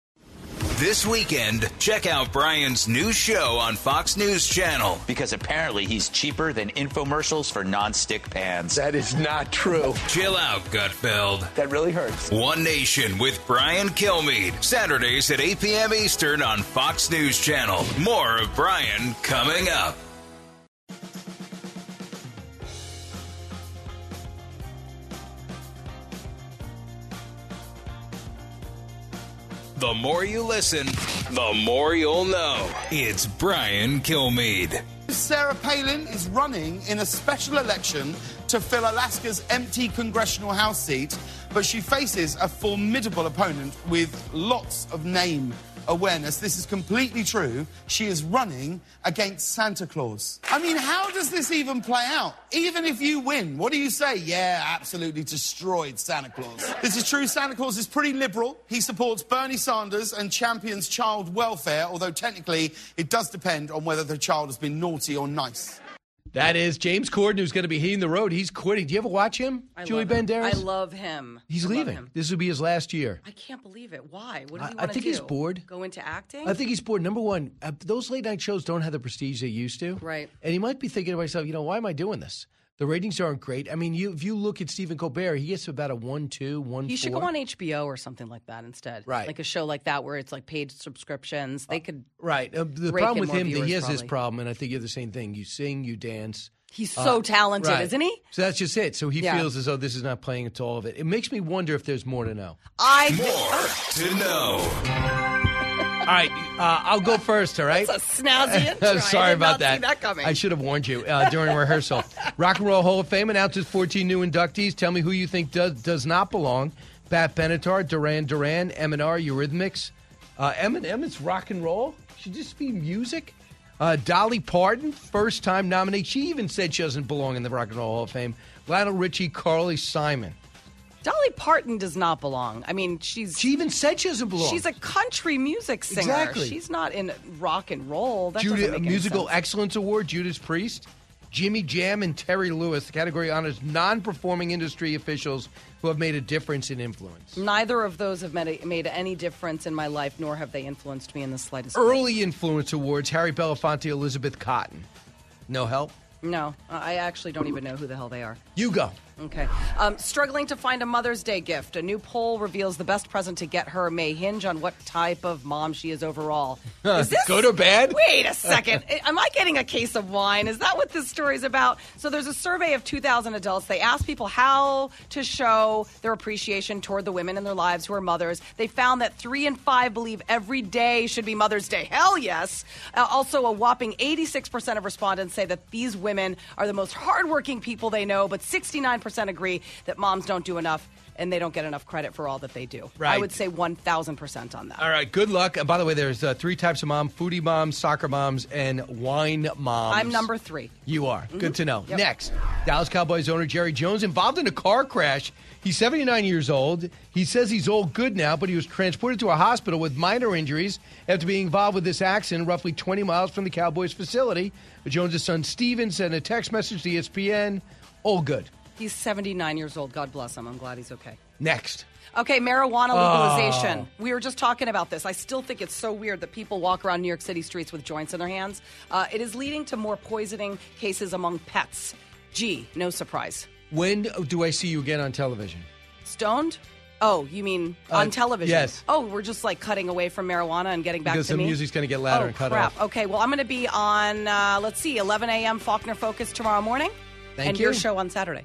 This weekend, check out Brian's new show on Fox News Channel. Because apparently he's cheaper than infomercials for non-stick pans. That is not true. Chill out, Gutfeld. That really hurts. One Nation with Brian Kilmeade. Saturdays at 8 p.m. Eastern on Fox News Channel. More of Brian coming up. The more you listen, the more you'll know. It's Brian Kilmeade. Sarah Palin is running in a special election to fill Alaska's empty congressional House seat, but she faces a formidable opponent with lots of name awareness. This is completely true. She is running against Santa Claus. I mean, how does this even play out? Even if you win, what do you say? Yeah, absolutely destroyed Santa Claus. This is true. Santa Claus is pretty liberal. He supports Bernie Sanders and champions child welfare, although technically it does depend on whether the child has been naughty or nice. That is James Corden, who's going to be hitting the road. He's quitting. Do you ever watch him, I Julie. Banderas? I love him. He's I love leaving. him. This will be his last year. I can't believe it. Why? What does I- he I want to think do? he's bored. Go into acting? I think he's bored. Number one, uh, those late night shows don't have the prestige they used to. Right. And he might be thinking to himself, you know, why am I doing this? The ratings aren't great. I mean, you if you look at Stephen Colbert, he gets about a one two one. He should go on HBO or something like that instead. Right. Like a show like that where it's like paid subscriptions. They could. Right. Uh, the problem with him, that he viewers, has this problem, and I think you have the same thing. You sing, you dance. He's so talented, right. isn't he? So that's just it. So he Yeah. feels as though this is not playing into all of it. It makes me wonder if there's more to know. I more To know. All right, uh, I'll go first. All right. That's a snazzy intro. Sorry about that. That. I should have warned you uh, during rehearsal. Rock and Roll Hall of Fame announces 14 new inductees. Tell me who you think does does not belong. Pat Benatar, Duran Duran, Eminem, Eurythmics. Uh, Eminem is rock and roll. Should this be music? Uh, Dolly Parton, first time nominee. She even said she doesn't belong in the Rock and Roll Hall of Fame. Lionel Richie, Carly Simon. Dolly Parton does not belong. I mean, she's. She even said she doesn't belong. She's a country music singer. Exactly. She's not in rock and roll. That Judy, doesn't make any Musical. Excellence Award, Judas Priest, Jimmy Jam, and Terry Lewis. The category honors non-performing industry officials who have made a difference in influence. Neither of those have made, made any difference in my life, nor have they influenced me in the slightest. way. Early Influence Awards, Harry Belafonte, Elizabeth Cotten. No help? No, I actually don't even know who the hell they are. You go. Okay. Um, struggling to find a Mother's Day gift. A new poll reveals the best present to get her may hinge on what type of mom she is overall. Is this- Good or bad? Wait a second. Am I getting a case of wine? Is that what this story is about? So there's a survey of 2,000 adults. They asked people how to show their appreciation toward the women in their lives who are mothers. They found that three in five believe every day should be Mother's Day. Hell yes. Uh, also, a whopping 86% of respondents say that these women are the most hardworking people they know, but 69% agree that moms don't do enough and they don't get enough credit for all that they do. Right. I would say 1,000% on that. All right, good luck. And by the way, there's uh, three types of mom foodie moms, soccer moms, and wine moms. I'm number three. You are. Good to know. Yep. Next, Dallas Cowboys owner Jerry Jones involved in a car crash. He's 79 years old. He says he's all good now, but he was transported to a hospital with minor injuries after being involved with this accident roughly 20 miles from the Cowboys facility. Jones' son Steven sent a text message to ESPN. All good. He's 79 years old. God bless him. I'm glad he's okay. Next. Okay, marijuana Oh. legalization. We were just talking about this. I still think it's so weird that people walk around New York City streets with joints in their hands. Uh, it is leading to more poisoning cases among pets. Gee, no surprise. When do I see you again on television? Stoned? Oh, you mean Uh, on television? yes. Oh, we're just like cutting away from marijuana and getting back Because to the me. music's going to get louder oh, and cut crap. off. Okay, well, I'm going to be on, uh, let's see, 11 a.m. Faulkner Focus tomorrow morning. Thank you. and you. your show on Saturday.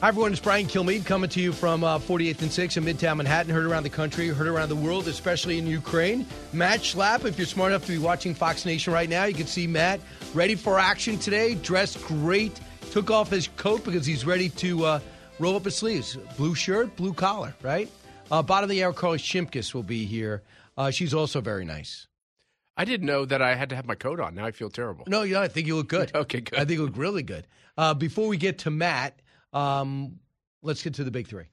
Hi, everyone. It's Brian Kilmeade coming to you from uh, 48th and 6 in Midtown Manhattan. Heard around the country, heard around the world, especially in Ukraine. Matt Schlapp, if you're smart enough to be watching Fox Nation right now, you can see Matt ready for action today, dressed great. Took off his coat because he's ready to uh, roll up his sleeves. Blue shirt, blue collar, right? Uh, bottom of the hour, Carly Shimkus will be here. Uh, she's also very nice. I didn't know that I had to have my coat on. Now I feel terrible. No, yeah, I think you look good. Okay, good. I think you look really good. Uh, before we get to Matt, um, let's get to the big three.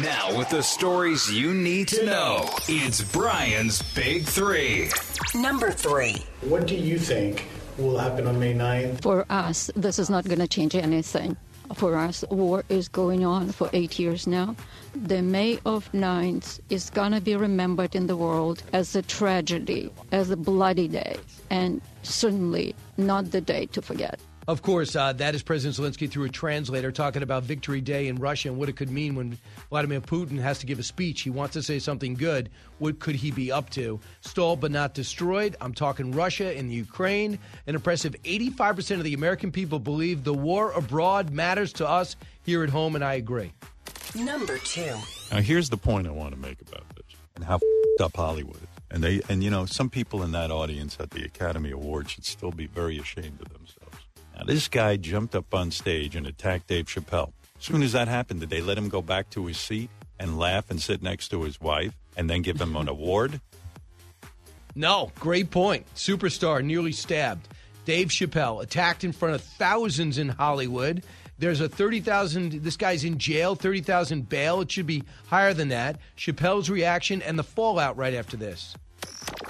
Now, with the stories you need to know, it's Brian's Big Three. Number three. What do you think will happen on May 9th? For us, this is not going to change anything. For us, war is going on for eight years now. The May of 9th is going to be remembered in the world as a tragedy, as a bloody day, and certainly not the day to forget. Of course, uh, that is President Zelensky through a translator talking about Victory Day in Russia and what it could mean when Vladimir Putin has to give a speech. He wants to say something good. What could he be up to? Stalled but not destroyed. I'm talking Russia and Ukraine. An impressive 85% of the American people believe the war abroad matters to us here at home, and I agree. Number two. Now, here's the point I want to make about this and how up Hollywood is. And they, and you know, some people in that audience at the Academy Awards should still be very ashamed of themselves. Now, this guy jumped up on stage and attacked Dave Chappelle. As soon as that happened, did they let him go back to his seat and laugh and sit next to his wife and then give him an award? No, great point. Superstar nearly stabbed. Dave Chappelle attacked in front of thousands in Hollywood. There's a 30,000, this guy's in jail, 30,000 bail. It should be higher than that. Chappelle's reaction and the fallout right after this.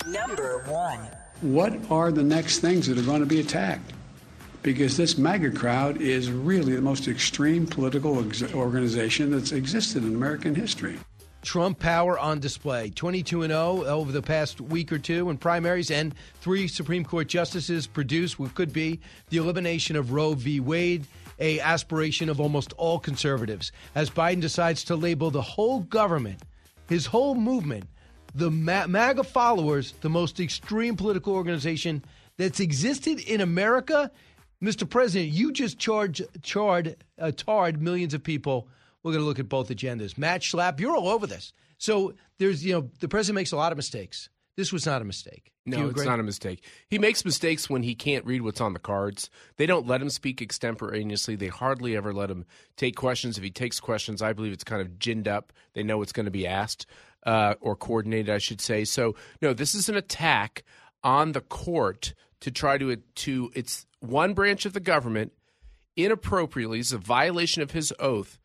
Number one. What are the next things that are going to be attacked? Because this MAGA crowd is really the most extreme political ex- organization that's existed in American history. Trump power on display. 22 and 0 over the past week or two in primaries, and three Supreme Court justices produce what could be the elimination of Roe v. Wade, a aspiration of almost all conservatives. As Biden decides to label the whole government, his whole movement, the MAGA followers, the most extreme political organization that's existed in America. Mr. President, you just charged, charred, uh, tarred millions of people. We're going to look at both agendas. Matt Schlapp, you're all over this. So there's, you know, the president makes a lot of mistakes. This was not a mistake. No, it's not a mistake. He makes mistakes when he can't read what's on the cards. They don't let him speak extemporaneously. They hardly ever let him take questions. If he takes questions, I believe it's kind of ginned up. They know what's going to be asked uh, or coordinated, I should say. So, no, this is an attack on the court to try to to it's one branch of the government inappropriately. is a violation of his oath,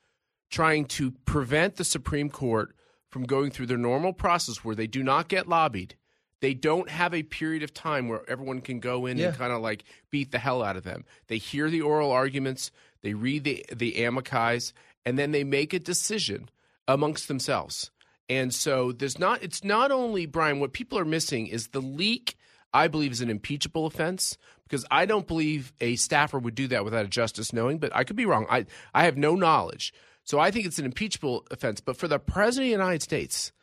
trying to prevent the Supreme Court from going through their normal process where they do not get lobbied. They don't have a period of time where everyone can go in Yeah. and kind of like beat the hell out of them. They hear the oral arguments, they read the the amici, and then they make a decision amongst themselves. And so there's not it's not only Brian what people are missing is the leak I believe is an impeachable offense because I don't believe a staffer would do that without a justice knowing, but I could be wrong. I I have no knowledge. So I think it's an impeachable offense, but for the president of the United States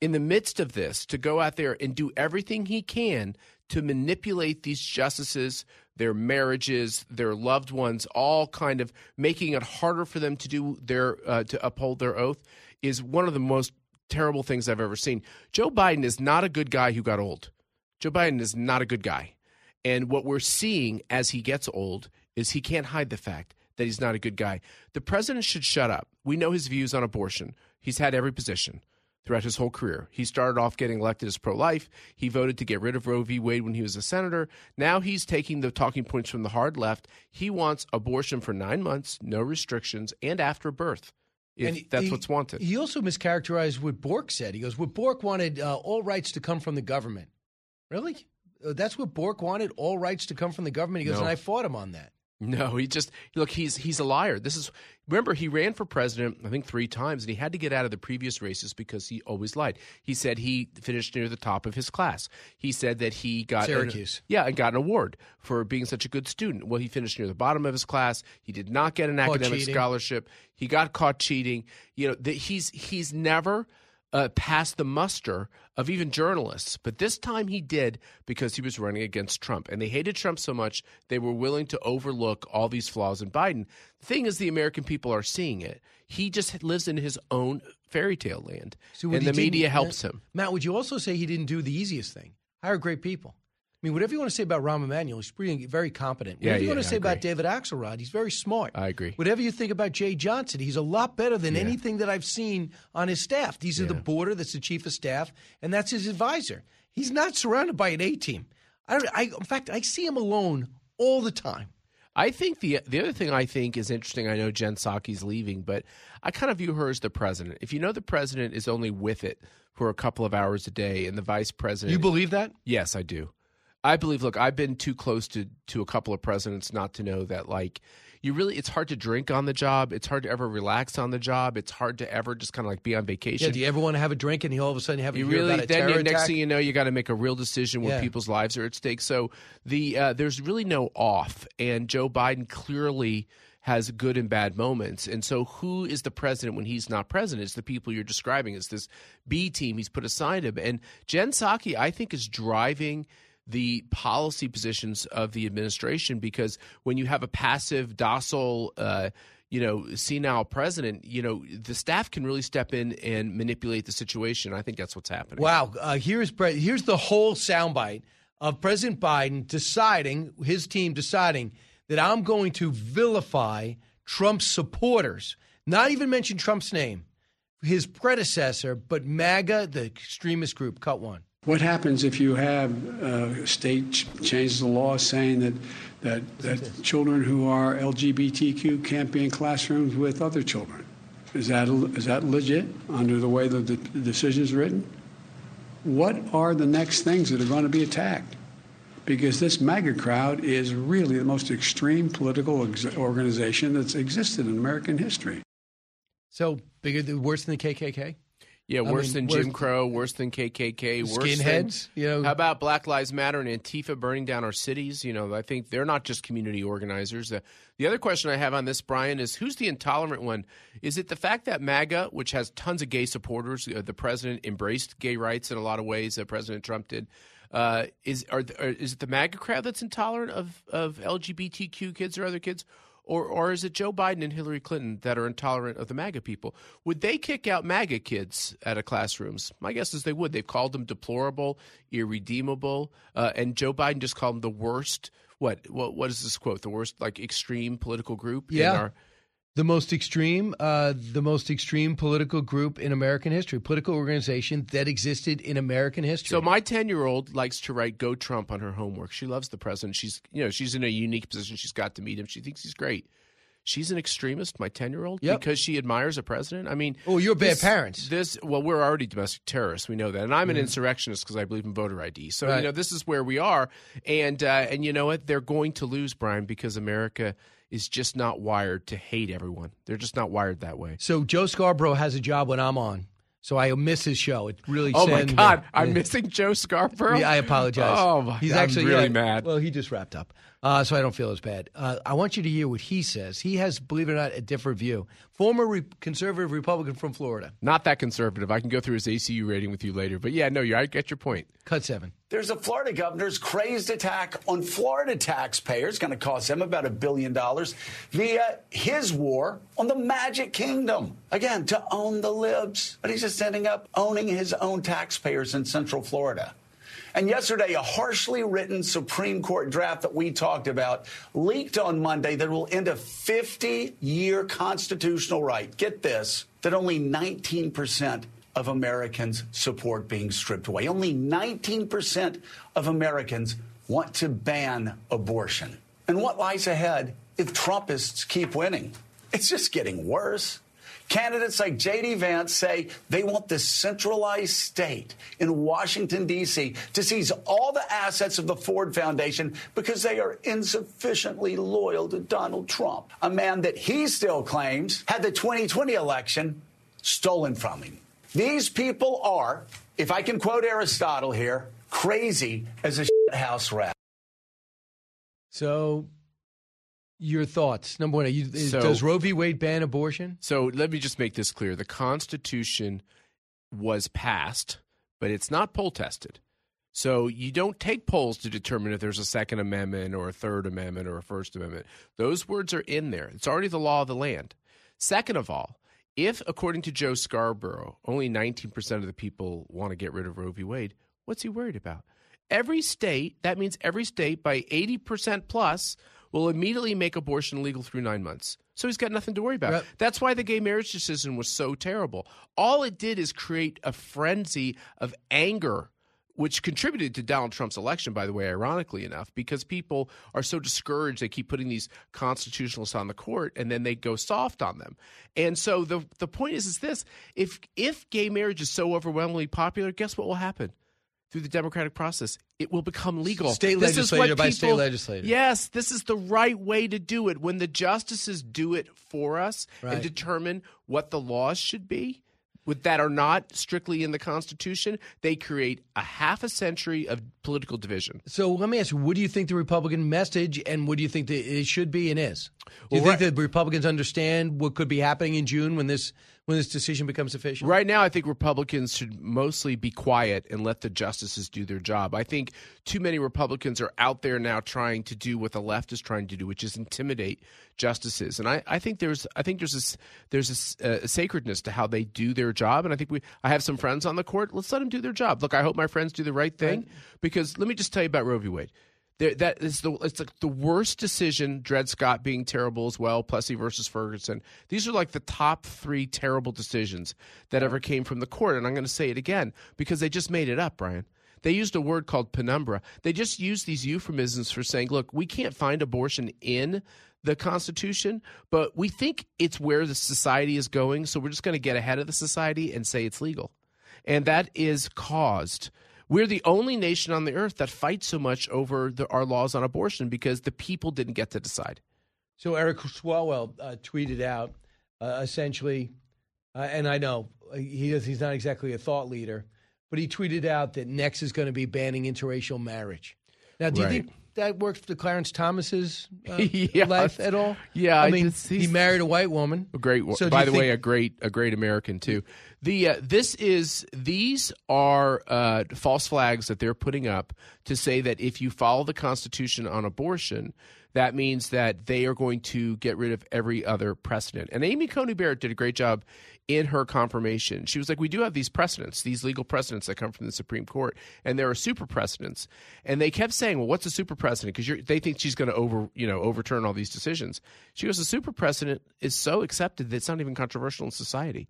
in the midst of this to go out there and do everything he can to manipulate these justices, their marriages, their loved ones, all kind of making it harder for them to do their uh, to uphold their oath is one of the most terrible things I've ever seen. Joe Biden is not a good guy who got old. Joe Biden is not a good guy. And what we're seeing as he gets old is he can't hide the fact that he's not a good guy. The president should shut up. We know his views on abortion. He's had every position throughout his whole career. He started off getting elected as pro life. He voted to get rid of Roe v. Wade when he was a senator. Now he's taking the talking points from the hard left. He wants abortion for nine months, no restrictions, and after birth, if And that's he- what's wanted. He also mischaracterized what Bork said. He goes, "What Bork wanted uh, all rights to come from the government." Really? Uh, that's what Bork wanted, all rights to come from the government. He goes, No. and I fought him on that. No, he just look. He's he's a liar. This is remember he ran for president I think three times, and he had to get out of the previous races because he always lied. He said he finished near the top of his class. He said that he got an- Syracuse. yeah, and got an award for being such a good student. Well, he finished near the bottom of his class. He did not get an Caught academic cheating. scholarship. He got caught cheating. You know, that he's he's never uh, passed the muster of even journalists. But this time he did because he was running against Trump. And they hated Trump so much, they were willing to overlook all these flaws in Biden. The thing is, the American people are seeing it. He just lives in his own fairy tale land. So and the media helps him. Matt, would you also say he didn't do the easiest thing? Hire great people. I mean, whatever you want to say about Rahm Emanuel, he's pretty, very competent. Yeah, Whatever you yeah, want to I say about. David Axelrod, he's very smart. I agree. Whatever you think about Jeh Johnson, he's a lot better than Yeah. anything that I've seen on his staff. These are the border, that's the chief of staff, and that's his advisor. He's not surrounded by an A team. I, don't- I, in fact, I see him alone all the time. I think the the other thing I think is interesting. I know Jen Psaki's leaving, but I kind of view her as the president. If you know the president is only with it for a couple of hours a day, and the vice president, You believe that? Yes, I do. I believe. Look, I've been too close to to a couple of presidents not to know that. Like, you really it's hard to drink on the job. It's hard to ever relax on the job. It's hard to ever just kind of like be on vacation. Yeah, do you ever want to have a drink and you all of a sudden have You hear really about a then next attack? thing you know, you got to make a real decision where Yeah. people's lives are at stake. So the uh, there's really no off, and Joe Biden clearly has good and bad moments. And so, who is the president when he's not president? It's the people you're describing. It's this B team he's put aside him. And Jen Psaki, I think, is driving the policy positions of the administration because when you have a passive, docile, uh, you know, senile president, you know, the staff can really step in and manipulate the situation. I think that's what's happening. Wow. Uh, here's here's the whole soundbite of President Biden deciding, his team deciding that I'm going to vilify Trump's supporters, not even mention Trump's name, his predecessor, but MAGA, the extremist group. Cut one. What happens if you have uh, a state ch- changes the law saying that, that, that children who are LGBTQ can't be in classrooms with other children? Is that, is that legit under the way the decision is written? What are the next things that are going to be attacked? Because this MAGA crowd is really the most extreme political ex- organization that's existed in American history. So bigger, worse than the KKK. Yeah, I worse mean, than Jim Crow, worse than KKK, worse Skinheads, Than, you know. how about Black Lives Matter and Antifa burning down our cities? You know, I think they're not just community organizers. The, the other question I have on this, Brian, is who's the intolerant one? Is it the fact that MAGA, which has tons of gay supporters, uh, the president embraced gay rights in a lot of ways that President Trump did? Uh, is are, are is it the MAGA crowd that's intolerant of of LGBTQ kids or other kids? Or, or is it Joe Biden and Hillary Clinton that are intolerant of the MAGA people? Would they kick out MAGA kids out of classrooms? My guess is they would. They've called them deplorable, irredeemable, uh, and Joe Biden just called them the worst. What what what is this quote? The worst like extreme political group. in Yeah. our- the most extreme, uh, the most extreme political group in American history, political organization that existed in American history. So my ten year old likes to write "Go Trump" on her homework. She loves the president. She's you know she's in a unique position. She's got to meet him. She thinks he's great. She's an extremist, my ten year old, Yep. because she admires a president. I mean, Oh, you're bad this- parents. This well, we're already domestic terrorists. We know that, and I'm an Mhm. insurrectionist because I believe in voter ID. So Right. you know this is where we are, and uh, and you know what? They're going to lose, Brian, because America is just not wired to hate everyone. They're just not wired that way. So Joe Scarborough has a job when I'm on, so I miss his show. It really. Oh my God, I'm missing Joe Scarborough. Yeah, I apologize. Oh, my- he's I'm actually really yeah, mad. Well, he just wrapped up, uh, so I don't feel as bad. Uh, I want you to hear what he says. He has, believe it or not, a different view. Former re- conservative Republican from Florida. Not that conservative. I can go through his ACU rating with you later, but yeah, no, you I get your point. Cut seven. There's a Florida governor's crazed attack on Florida taxpayers, going to cost him about a billion dollars, via his war on the Magic Kingdom. Again, to own the libs. But he's just ending up owning his own taxpayers in Central Florida. And yesterday, a harshly written Supreme Court draft that we talked about leaked on Monday that will end a 50 year constitutional right. Get this that only 19% of Americans support being stripped away. Only 19% of Americans want to ban abortion. And what lies ahead if Trumpists keep winning? It's just getting worse. Candidates like J.D. Vance say they want the centralized state in Washington, D.C. to seize all the assets of the Ford Foundation because they are insufficiently loyal to Donald Trump, a man that he still claims had the 2020 election stolen from him. These people are, if I can quote Aristotle here, crazy as a house rat. So, your thoughts? Number one, are you, So- does Roe v. Wade ban abortion? So let me just make this clear. The Constitution was passed, but it's not poll tested. So you don't take polls to determine if there's a Second Amendment or a Third Amendment or a First Amendment. Those words are in there. It's already the law of the land. Second of all, if, according to Joe Scarborough, only 19% of the people want to get rid of Roe v. Wade, what's he worried about? Every state, that means every state by 80% plus, will immediately make abortion legal through nine months. So he's got nothing to worry about. Yep. That's why the gay marriage decision was so terrible. All it did is create a frenzy of anger, which contributed to Donald Trump's election, by the way, ironically enough, because people are so discouraged. They keep putting these constitutionalists on the court and then they go soft on them. And so the, the point is, is this if, if gay marriage is so overwhelmingly popular, guess what will happen? Through the democratic process, it will become legal. State This is legislator what by state people- legislator. Yes, this is the right way to do it. When the justices do it for us Right. and determine what the laws should be, with that are not strictly in the Constitution, they create a half a century of political division. So let me ask you, what do you think the Republican message and what do you think that it should be and is? Do you Well, think that Republicans understand what could be happening in June when this when this decision becomes official? Right now, I think Republicans should mostly be quiet and let the justices do their job. I think too many Republicans are out there now trying to do what the left is trying to do, which is intimidate justices. And I, I think there's I think there's a, there's a a, sacredness to how they do their job. And I think we I have some friends on the court. Let's let them do their job. Look, I hope my friends do the right thing because let me just tell you about Roe v. Wade. There, that is the it's like the worst decision. Dred Scott being terrible as well. Plessy versus Ferguson. These are like the top three terrible decisions that ever came from the court. And I'm going to say it again because they just made it up, Brian. They used a word called penumbra. They just used these euphemisms for saying, "Look, we can't find abortion in." The Constitution, but we think it's where the society is going, so we're just going to get ahead of the society and say it's legal. And that is caused we're the only nation on the earth that fights so much over the, our laws on abortion because the people didn't get to decide. So Eric Swalwell uh, tweeted out uh, essentially, uh, and I know uh, he is, he's not exactly a thought leader, but he tweeted out that next is going to be banning interracial marriage. Now, do Right. you think that works for Clarence Thomas's uh, Yeah. life at all? Yeah, I I mean, just- he married a white woman. A great, So by the think- way, a great, a great American too. The uh, this is these are uh, false flags that they're putting up to say that if you follow the Constitution on abortion, that means that they are going to get rid of every other precedent. And Amy Coney Barrett did a great job in her confirmation. She was like, "We do have these precedents, these legal precedents that come from the Supreme Court, and there are super precedents." And they kept saying, "Well, what's a super precedent?" Because they think she's going to over, you know, overturn all these decisions. She goes, "The super precedent is so accepted that it's not even controversial in society.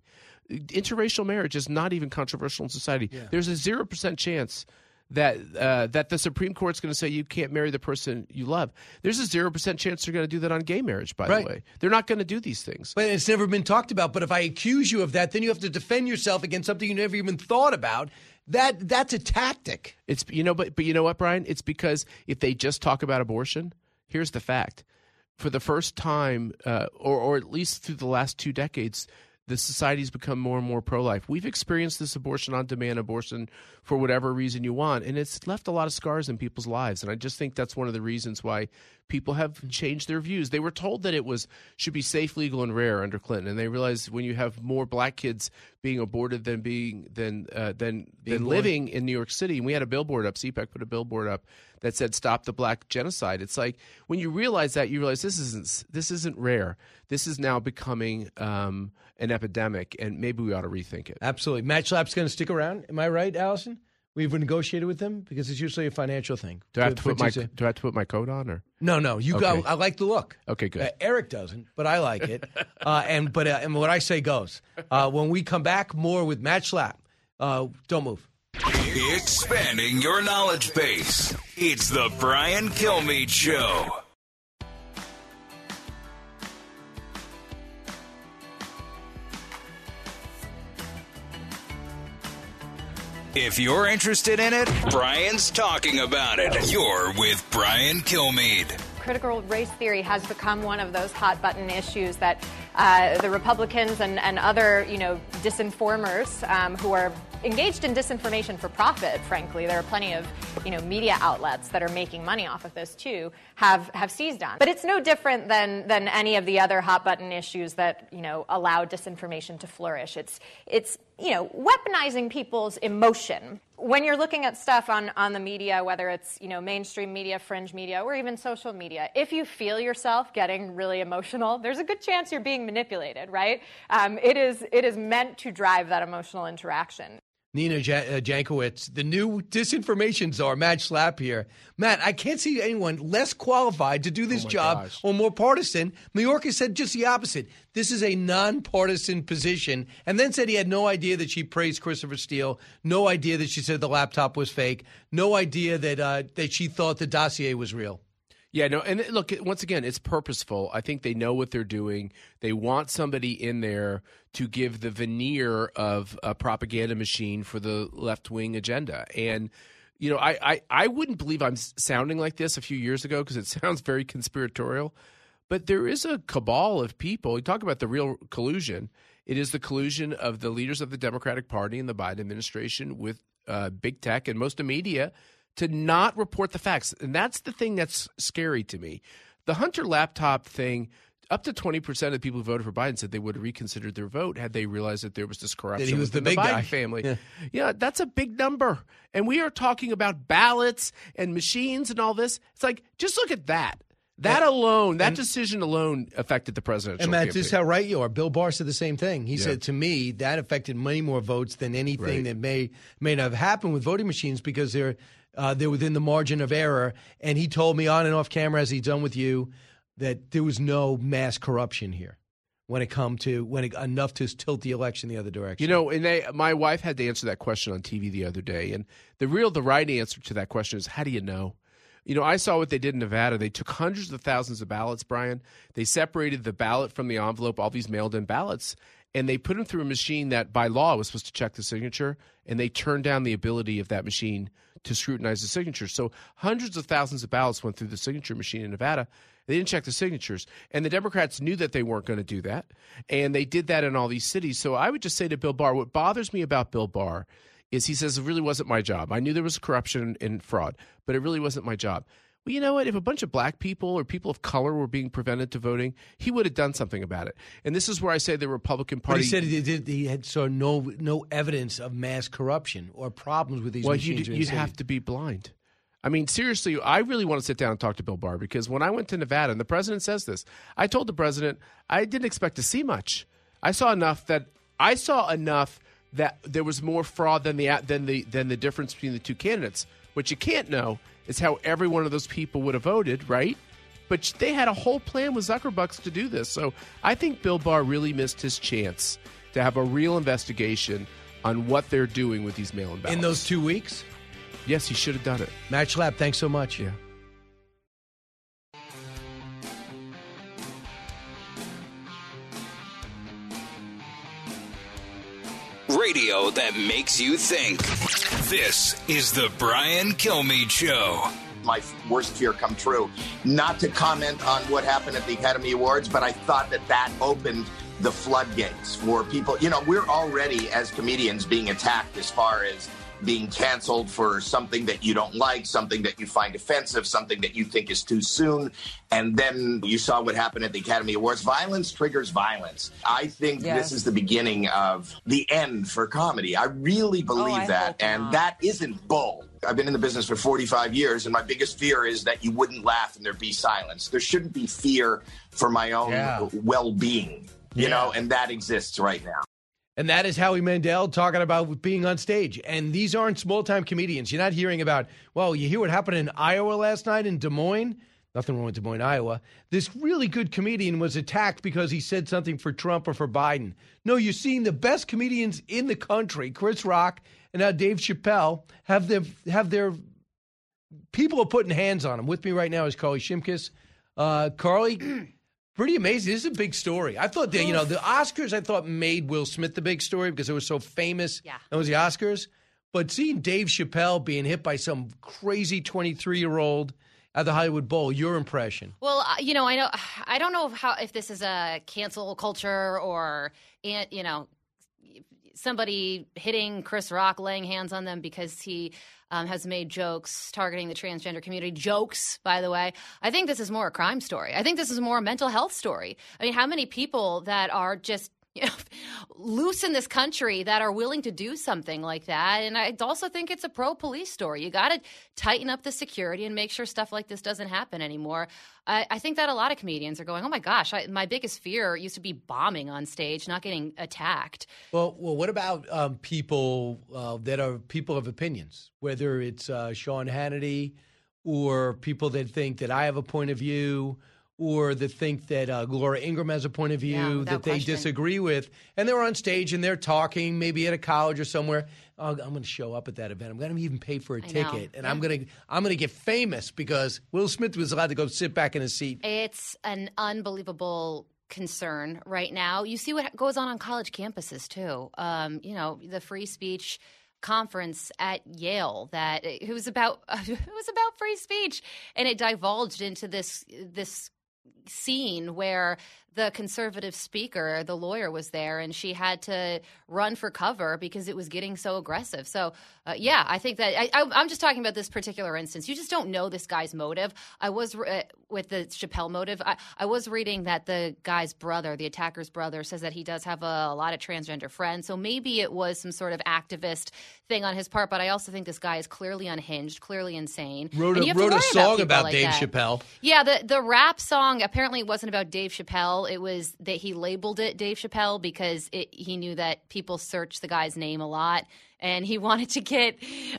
Interracial marriage is not even controversial in society. There's a zero percent chance." That uh, that the Supreme Court's going to say you can't marry the person you love. There's a zero percent chance they're going to do that on gay marriage. By Right. the way, they're not going to do these things. But it's never been talked about. But if I accuse you of that, then you have to defend yourself against something you never even thought about. That that's a tactic. It's you know, but but you know what, Brian? It's because if they just talk about abortion, here's the fact: for the first time, uh, or or at least through the last two decades, the society's become more and more pro-life. We've experienced this abortion on demand, abortion for whatever reason you want, and it's left a lot of scars in people's lives. And I just think that's one of the reasons why people have changed their views. They were told that it was should be safe, legal, and rare under Clinton, and they realized when you have more black kids being aborted than being than uh, than Being than born. living in New York City, and we had a billboard up. CPAC put a billboard up that said "Stop the Black Genocide." It's like when you realize that, you realize this isn't this isn't rare. This is now becoming um, an epidemic, and maybe we ought to rethink it. Absolutely. Matt Schlapp's going to stick around. Am I right, Allison? We've negotiated with them because it's usually a financial thing. Do I have to put my Do I have to put my coat on or No, no. You Okay. go. I like the look. Okay, good. Uh, Eric doesn't, but I like it. uh, and but uh, and what I say goes. Uh, when we come back, more with Matt Schlapp. Uh, don't move. Expanding your knowledge base. It's the Brian Kilmeade Show. If you're interested in it, Brian's talking about it. You're with Brian Kilmeade. critical race theory has become one of those hot button issues that uh, the Republicans and, and other, you know, disinformers um, who are engaged in disinformation for profit, frankly, there are plenty of, you know, media outlets that are making money off of this too, have, have seized on. But it's no different than, than any of the other hot button issues that, you know, allow disinformation to flourish. It's, it's, you know, weaponizing people's emotion. When you're looking at stuff on, on the media, whether it's, you know, mainstream media, fringe media, or even social media, if you feel yourself getting really emotional, there's a good chance you're being manipulated, right? Um, it, is, it is meant to drive that emotional interaction. Nina Ja- uh, Jankowicz, the new disinformation czar, Matt Schlapp here. Matt, I can't see anyone less qualified to do this Oh job gosh. or more partisan. Mayorkas said just the opposite. This is a nonpartisan position, and then said he had no idea that she praised Christopher Steele, no idea that she said the laptop was fake, no idea that uh, that she thought the dossier was real. Yeah, no, and look, once again, it's purposeful. I think they know what they're doing. They want somebody in there to give the veneer of a propaganda machine for the left wing agenda. And, you know, I, I, I wouldn't believe I'm sounding like this a few years ago because it sounds very conspiratorial. But there is a cabal of people. You talk about the real collusion. It is the collusion of the leaders of the Democratic Party and the Biden administration with uh, big tech and most of media to not report the facts. And that's the thing that's scary to me. The Hunter laptop thing, up to 20% of the people who voted for Biden said they would have reconsidered their vote had they realized that there was this corruption That he was the big Biden guy. family. Yeah. yeah, that's a big number. And we are talking about ballots and machines and all this. It's like, just look at that. That alone, that decision alone affected the presidential And Matt, campaign. how right you are. Bill Barr said the same thing. He Yeah. said to me that affected many more votes than anything Right. that may may not have happened with voting machines because they're uh, they're within the margin of error. And he told me on and off camera, as he's done with you, that there was no mass corruption here when it come to when it, enough to tilt the election the other direction. You know, and they, my wife had to answer that question on TV the other day, and the real, the right answer to that question is, how do you know? You know, I saw what they did in Nevada. They took hundreds of thousands of ballots, Brian. They separated the ballot from the envelope, all these mailed-in ballots, and they put them through a machine that, by law, was supposed to check the signature, and they turned down the ability of that machine to scrutinize the signatures. So hundreds of thousands of ballots went through the signature machine in Nevada. They didn't check the signatures. And the Democrats knew that they weren't going to do that. And they did that in all these cities. So I would just say to Bill Barr, what bothers me about Bill Barr is he says it really wasn't my job. I knew there was corruption and fraud, but it really wasn't my job. Well, you know what? If a bunch of black people or people of color were being prevented to voting, he would have done something about it. And this is where I say the Republican But Party. he said he, did, he had saw no no evidence of mass corruption or problems with these well, you'd, you'd have to be blind. I mean, seriously, I really want to sit down and talk to Bill Barr because when I went to Nevada, and the president says this, I told the president I didn't expect to see much. I saw enough that I saw enough that there was more fraud than the than the than the difference between the two candidates. What you can't know is how every one of those people would have voted, right? But they had a whole plan with Zuckerbucks to do this. So I think Bill Barr really missed his chance to have a real investigation on what they're doing with these mail-in ballots in those two weeks. Yes, he should have done it. Matt Schlapp, thanks so much. Yeah. Radio that makes you think. This is the Brian Kilmeade Show. my worst fear come true. Not to comment on what happened at the Academy Awards, but I thought that that opened the floodgates for people. You know, we're already, as comedians, being attacked as far as being canceled for something that you don't like, something that you find offensive, something that you think is too soon. And then you saw what happened at the Academy Awards. Violence triggers violence. I think Yes. this is the beginning of the end for comedy. I really oh, believe I that. And not. that isn't bull. I've been in the business for 45 years, and my biggest fear is that you wouldn't laugh and there'd be silence. There shouldn't be fear for my own Yeah. well being, you Yeah. know, and that exists right now. And that is Howie Mandel talking about being on stage. And these aren't small time comedians. You're not hearing about, well, you hear what happened in Iowa last night in Des Moines? Nothing wrong with Des Moines, Iowa. This really good comedian was attacked because he said something for Trump or for Biden. No, you're seeing the best comedians in the country, Chris Rock and now Dave Chappelle, have their have their people are putting hands on them. With me right now is Carly Shimkus. Uh, Carly, pretty amazing. This is a big story. I thought that, you know, the Oscars, I thought made Will Smith the big story because it was so famous. Yeah. That was the Oscars. But seeing Dave Chappelle being hit by some crazy 23 year old at the Hollywood Bowl, your impression? Well, uh, you know, I know I don't know if how if this is a cancel culture or and you know somebody hitting Chris Rock, laying hands on them because he um, has made jokes targeting the transgender community. Jokes, by the way. I think this is more a crime story. I think this is more a mental health story. I mean, how many people that are just you know, loose in this country that are willing to do something like that. And I also think it's a pro police story. You got to tighten up the security and make sure stuff like this doesn't happen anymore. I, I think that a lot of comedians are going, oh my gosh, I, my biggest fear used to be bombing on stage, not getting attacked. Well, well, what about um, people uh, that are people of opinions, whether it's uh, Sean Hannity or people that think that I have a point of view or that think that uh, Laura Ingraham has a point of view Yeah, that they question. disagree with, and they're on stage and they're talking, maybe at a college or somewhere. Oh, I'm going to show up at that event. I'm going to even pay for a I know. ticket, and I'm going to I'm going to get famous because Will Smith was allowed to go sit back in his seat. It's an unbelievable concern right now. You see what goes on on college campuses too. Um, you know, the free speech conference at Yale that it was about it was about free speech, and it divulged into this this scene where the conservative speaker, the lawyer, was there, and she had to run for cover because it was getting so aggressive. So, uh, yeah, I think that I, I'm just talking about this particular instance. You just don't know this guy's motive. I was uh, with the Chappelle motive. I, I was reading that the guy's brother, the attacker's brother, says that he does have a, a lot of transgender friends. So maybe it was some sort of activist thing on his part. But I also think this guy is clearly unhinged, clearly insane. Wrote a, you wrote a song about like Dave that. Chappelle. Yeah, the the rap song apparently it wasn't about Dave Chappelle. It was that he labeled it Dave Chappelle because it, he knew that people search the guy's name a lot, and he wanted to get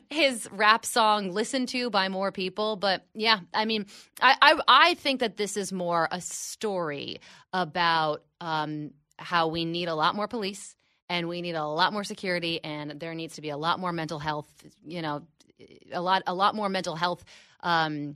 his rap song listened to by more people. But yeah, I mean, I I, I think that this is more a story about um, how we need a lot more police. And we need a lot more security, and there needs to be a lot more mental health. You know, a lot, a lot more mental health um,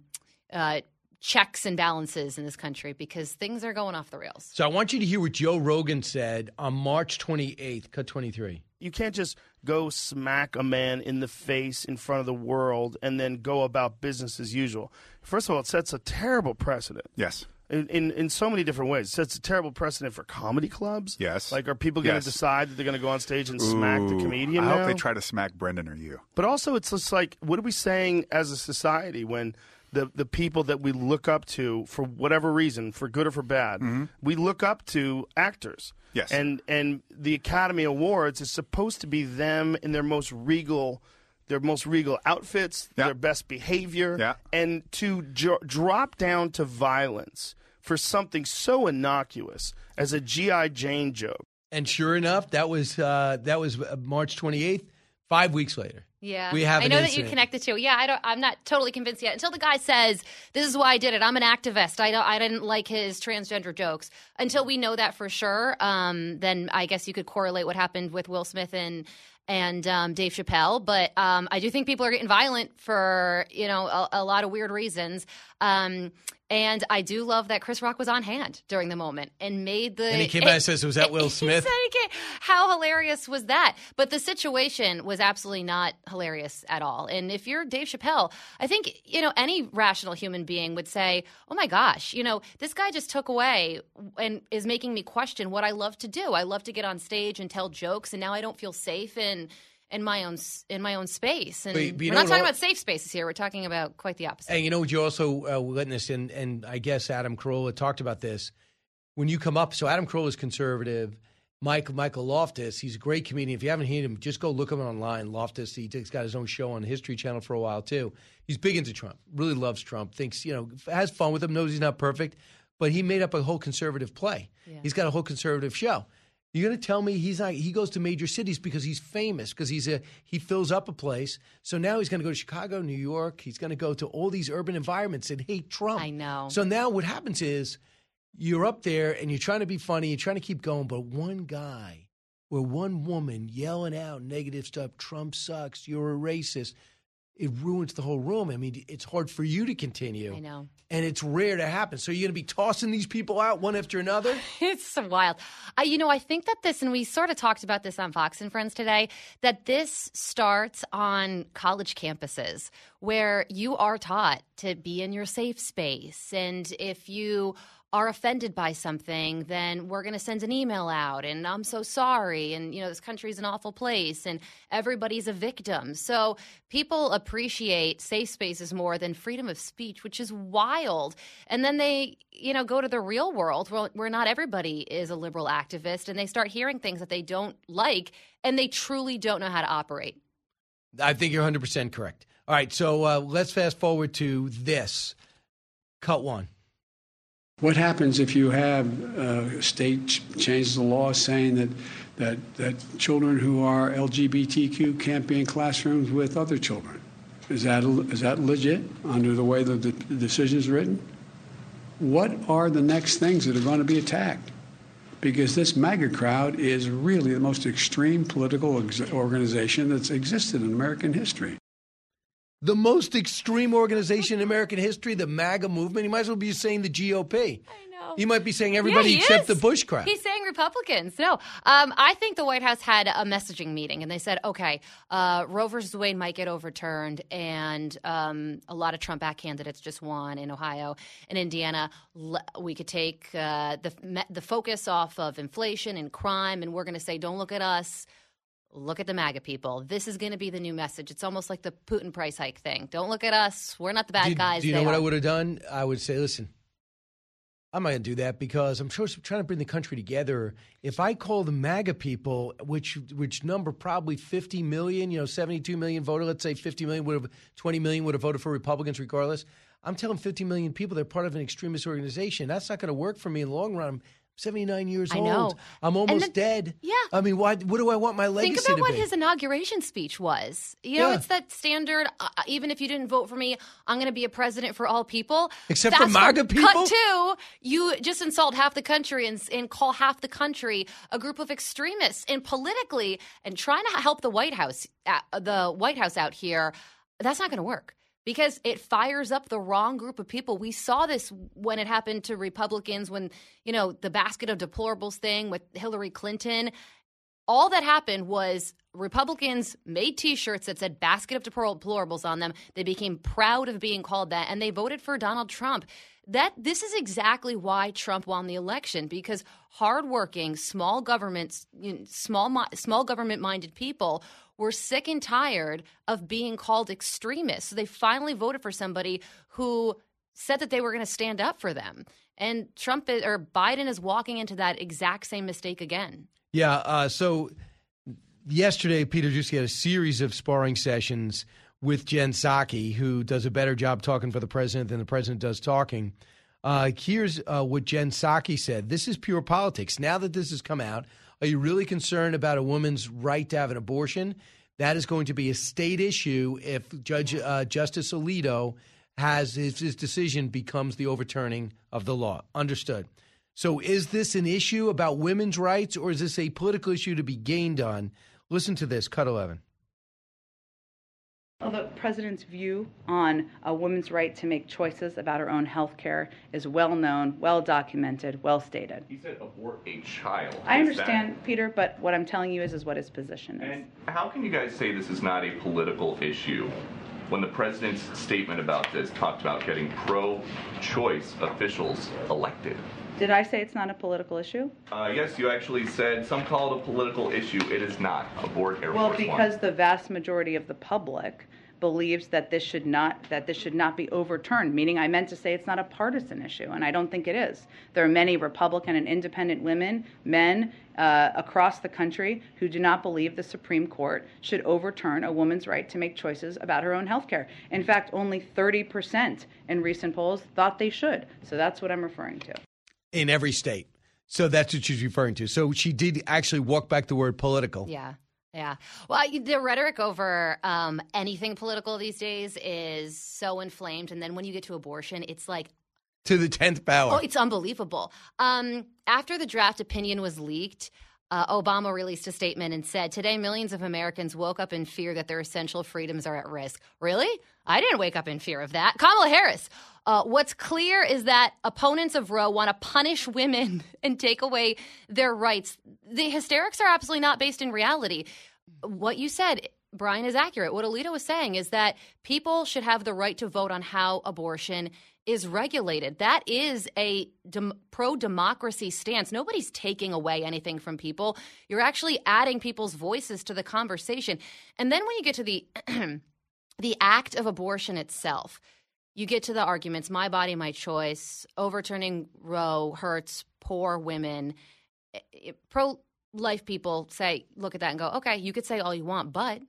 uh, checks and balances in this country because things are going off the rails. So I want you to hear what Joe Rogan said on March 28th, cut 23. You can't just go smack a man in the face in front of the world and then go about business as usual. First of all, it sets a terrible precedent. Yes. In, in, in so many different ways. It sets a terrible precedent for comedy clubs. Yes. Like, are people going to Yes. decide that they're going to go on stage and smack the comedian I now? hope they try to smack Brendan or you. But also, it's just like, what are we saying as a society when the, the people that we look up to, for whatever reason, for good or for bad, we look up to actors. Yes. And, and the Academy Awards is supposed to be them in their most regal. Their most regal outfits, their best behavior, and to dro- drop down to violence for something so innocuous as a GI Jane joke. And sure enough, that was uh, that was uh, March 28th. Five weeks later, Yeah, we have I know that you connected to. Yeah, I don't. I'm not totally convinced yet. Until the guy says, "This is why I did it. I'm an activist. I don't. I didn't like his transgender jokes." Until we know that for sure, um, then I guess you could correlate what happened with Will Smith and and um, Dave Chappelle. But um, I do think people are getting violent for you know a, a lot of weird reasons. And I do love that Chris Rock was on hand during the moment and made the. And he came out and says, "Was that Will Smith?" How hilarious was that? But the situation was absolutely not hilarious at all. And if you're Dave Chappelle, I think you know any rational human being would say, "Oh my gosh, you know this guy just took away and is making me question what I love to do. I love to get on stage and tell jokes, and now I don't feel safe in." In my own in my own space, and But- but we're not talking about safe spaces here. We're talking about quite the opposite. And you know what you also uh, witnessed, and, and I guess Adam Carolla talked about this. When you come up, so Adam Carolla is conservative. Mike Michael Loftus, he's a great comedian. If you haven't heard him, just go look him online. Loftus, he- he's got his own show on the History Channel for a while too. He's big into Trump, really loves Trump, thinks you know has fun with him, knows he's not perfect, but he made up a whole conservative play. He's got a whole conservative show. You're going to tell me he's not? He goes to major cities because he's famous, because he's a he fills up a place. So now he's going to go to Chicago, New York. He's going to go to all these urban environments and hate Trump. I know. So now what happens is you're up there and you're trying to be funny, you're trying to keep going, but one guy or one woman yelling out negative stuff, Trump sucks, you're a racist. It ruins the whole room. I mean, it's hard for you to continue. I know. And it's rare to happen. So you're going to be tossing these people out one after another? it's wild. I, you know, I think that this, and we sort of talked about this on Fox and Friends today, that this starts on college campuses where you are taught to be in your safe space. And if you are offended by something, then we're going to send an email out and I'm so sorry. And, you know, this country is an awful place and everybody's a victim. So people appreciate safe spaces more than freedom of speech, which is wild. And then they, you know, go to the real world where, not everybody is a liberal activist and they start hearing things that they don't like and they truly don't know how to operate. I think you're 100% correct. All right, so uh, let's fast forward to this. Cut one. What happens if you have uh, state ch- changes the law saying that, that, that children who are LGBTQ can't be in classrooms with other children? Is that, is that legit under the way the the decision is written? what are the next things that are going to be attacked? Because this MAGA crowd is really the most extreme political ex- organization that's existed in American history. The most extreme organization in American history, the MAGA movement. You might as well be saying the GOP. I know. You might be saying everybody Yeah, except is. the Bush crowd. He's saying Republicans. No, um, I think the White House had a messaging meeting, and they said, okay, uh, Roe versus Wade might get overturned, and um, a lot of Trump back candidates just won in Ohio and Indiana. We could take uh, the the focus off of inflation and crime, and we're going to say, don't look at us. Look at the MAGA people. This is going to be the new message. It's almost like the Putin price hike thing. Don't look at us. We're not the bad do, guys. do you know what are. I would have done? I would say, listen, I'm not going to do that because I'm sure trying to bring the country together. If I call the MAGA people, which which number probably 50 million, you know, 72 million voter, let's say 50 million would have, 20 million would have voted for Republicans regardless. I'm telling 50 million people they're part of an extremist organization. That's not going to work for me in the long run. I'm 79 years I old. know. I'm almost then- dead. Yeah. I mean, why, what do I want my legacy Think about what be? his inauguration speech was. You know, Yeah. it's that standard. Uh, even if you didn't vote for me, I'm going to be a president for all people. Except for Fast MAGA forward- people? Cut two, you just insult half the country and, and call half the country a group of extremists. And politically, and trying to help the White House, uh, the White House out here, that's not going to work. Because it fires up the wrong group of people. We saw this when it happened to Republicans, when, you know, the basket of deplorables thing with Hillary Clinton all that happened was Republicans made T-shirts that said "basket of deplorables" on them. They became proud of being called that, and they voted for Donald Trump. That this is exactly why Trump won the election because hardworking, small governments, you know, small small government-minded people were sick and tired of being called extremists. So they finally voted for somebody who said that they were going to stand up for them. And Trump is, or Biden is walking into that exact same mistake again. Yeah. Uh, so yesterday, Peter Doocy had a series of sparring sessions with Jen Psaki, who does a better job talking for the president than the president does talking. Uh, here's uh, what Jen Psaki said. This is pure politics. Now that this has come out, are you really concerned about a woman's right to have an abortion? That is going to be a state issue if Judge uh, Justice Alito has his, his decision becomes the overturning of the law. Understood. So, is this an issue about women's rights, or is this a political issue to be gained on? Listen to this, cut 11. Well, the president's view on a woman's right to make choices about her own health care is well known, well documented, well stated. He said abort a child. I Is understand, Peter, but what I'm telling you is, is what his position is. that- how can you guys say this is not a political issue when the president's statement about this talked about getting pro choice officials elected? Did I say it's not a political issue? Uh, yes, you actually said some call it a political issue. It is not. Abort Air Well, Force because One. the vast majority of the public believes that this should not that this should not be overturned meaning i meant to say it's not a partisan issue and i don't think it is there are many republican and independent women men uh, across the country who do not believe the supreme court should overturn a woman's right to make choices about her own health care in fact only 30% in recent polls thought they should so that's what i'm referring to In every state. So that's what she's referring to. So she did actually walk back the word political. Yeah. Yeah. Well, I- the rhetoric over um, anything political these days is so inflamed. And then when you get to abortion, it's like, To the 10th power. oh, it's unbelievable. Um, after the draft opinion was leaked, uh, Obama released a statement and said, Today, millions of Americans woke up in fear that their essential freedoms are at risk. Really? I didn't wake up in fear of that. Kamala Harris. Uh, what's clear is that opponents of Roe want to punish women and take away their rights. The hysterics are absolutely not based in reality. What you said, Brian, is accurate. What Alito was saying is that people should have the right to vote on how abortion is regulated. That is a dem- pro democracy stance. Nobody's taking away anything from people. You're actually adding people's voices to the conversation. And then when you get to the the act of abortion itself, you get to the arguments my body, my choice, overturning Roe hurts poor women. Pro life people say, look at that and go, okay, you could say all you want, but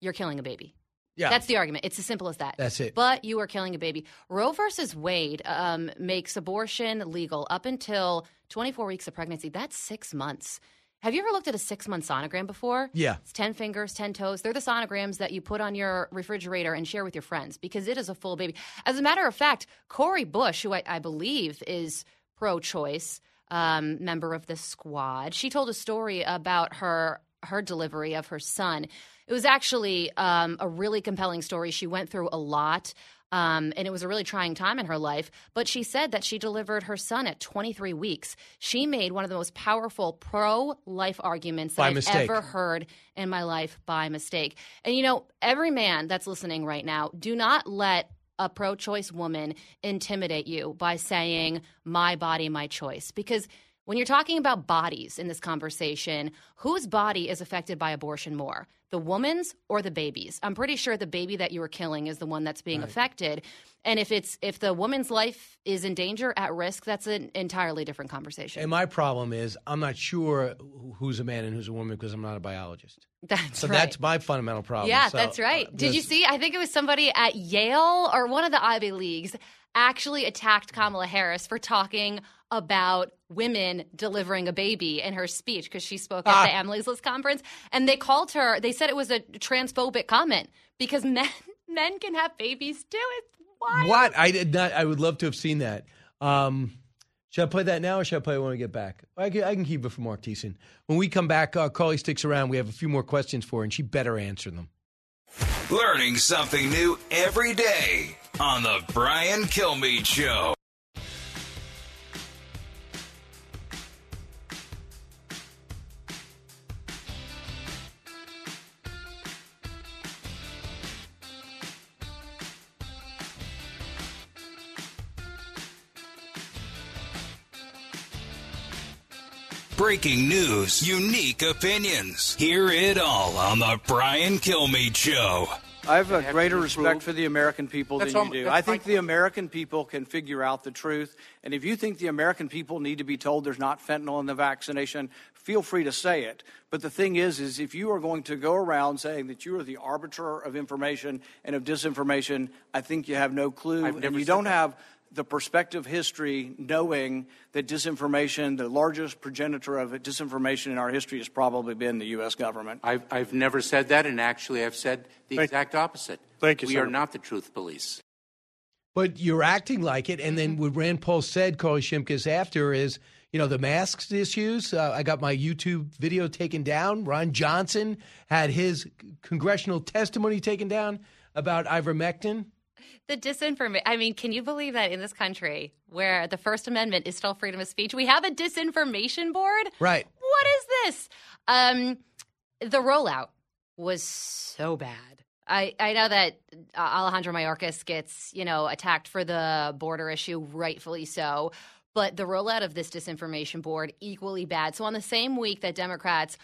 you're killing a baby. Yeah. That's the argument. It's as simple as that. That's it. But you are killing a baby. Roe versus Wade um, makes abortion legal up until 24 weeks of pregnancy. That's six months. Have you ever looked at a six month sonogram before? Yeah. It's 10 fingers, 10 toes. They're the sonograms that you put on your refrigerator and share with your friends because it is a full baby. As a matter of fact, Cori Bush, who I, I believe is pro choice, um, member of the squad, she told a story about her her delivery of her son. It was actually um, a really compelling story. She went through a lot. Um, and it was a really trying time in her life. But she said that she delivered her son at 23 weeks. She made one of the most powerful pro life arguments that By I've mistake. ever heard in my life by mistake. And you know, every man that's listening right now, do not let a pro choice woman intimidate you by saying, my body, my choice. Because when you're talking about bodies in this conversation, whose body is affected by abortion more? The woman's or the baby's? I'm pretty sure the baby that you are killing is the one that's being affected. And if it's if the woman's life is in danger, at risk, that's an entirely different conversation. And my problem is I'm not sure who's a man and who's a woman because I'm not a biologist. That's so right. that's my fundamental problem. Yeah, So, that's right. uh, Did you see? I think it was somebody at Yale or one of the Ivy Leagues actually attacked Kamala Harris for talking about women delivering a baby in her speech because she spoke at Ah. the Emily's List conference, and they called her. They said it was a transphobic comment because men men can have babies too. It's wild. What? I did not. I would love to have seen that. Um, should I play that now or should I play it when we get back? I can, I can keep it for Mark Thiessen. When we come back, uh, Carly sticks around. We have a few more questions for her, and she better answer them. Learning something new every day on the Brian Kilmeade Show. Breaking news, unique opinions. Hear it all on the Brian Kilmeade Show. I have a greater respect for the American people That's than you do. I think the American people can figure out the truth. And if you think the American people need to be told there's not fentanyl in the vaccination, feel free to say it. But the thing is, is if you are going to go around saying that you are the arbiter of information and of disinformation, I think you have no clue, and you don't that. have the perspective history knowing that disinformation, the largest progenitor of it, disinformation in our history has probably been the U.S. government. I've, I've never said that, and actually, I've said the Thank- exact opposite. Thank you, We are not the truth police. But you're acting like it. And Mm-hmm. then what Rand Paul said, Carly Shimkus, after is, you know, the masks issues. Uh, I got my YouTube video taken down. Ron Johnson had his congressional testimony taken down about ivermectin. The disinformation. I mean, can you believe that in this country where the First Amendment is still freedom of speech, we have a disinformation board? Right. What is this? Um, the rollout was so bad. I, I know that Alejandro Mayorkas gets, you know, attacked for the border issue, rightfully so. But the rollout of this disinformation board, equally bad. So on the same week that Democrats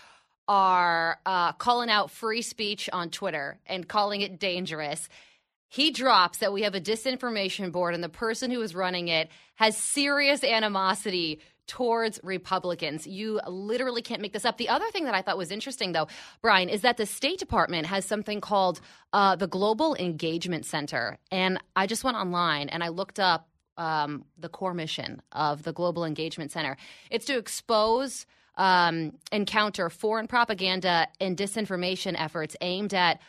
are uh, calling out free speech on Twitter and calling it dangerous, he drops that we have a disinformation board and the person who is running it has serious animosity towards Republicans. You literally can't make this up. The other thing that I thought was interesting, though, Brian, is that the State Department has something called uh, the Global Engagement Center. And I just went online and I looked up um, the core mission of the Global Engagement Center. It's to expose um, and counter foreign propaganda and disinformation efforts aimed at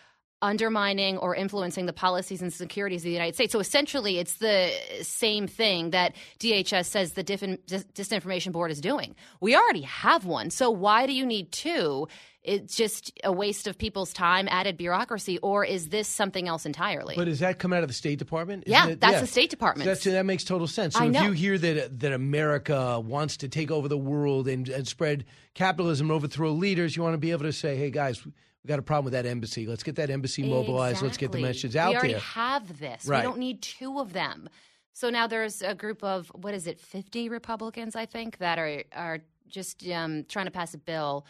undermining or influencing the policies and securities of the United States. So essentially, it's the same thing that DHS says the Disin- Dis- Disinformation Board is doing. We already have one. So why do you need two? It's just a waste of people's time, added bureaucracy, or is this something else entirely? But does that come out of the State Department? Isn't Yeah, it- that's the State Department. So that makes total sense. So I if know. you hear that that America wants to take over the world and, and spread capitalism and overthrow leaders, you want to be able to say, "Hey guys, we got a problem with that embassy. Let's get that embassy mobilized. Let's get the Exactly. message out there. we already there." have this. Right. We don't need two of them. So now there's a group of what is it, 50 Republicans, I think, that are are just um, trying to pass a bill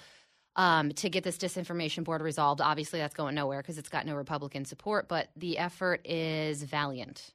um, to get this disinformation board resolved. Obviously, that's going nowhere because it's got no Republican support. But the effort is valiant,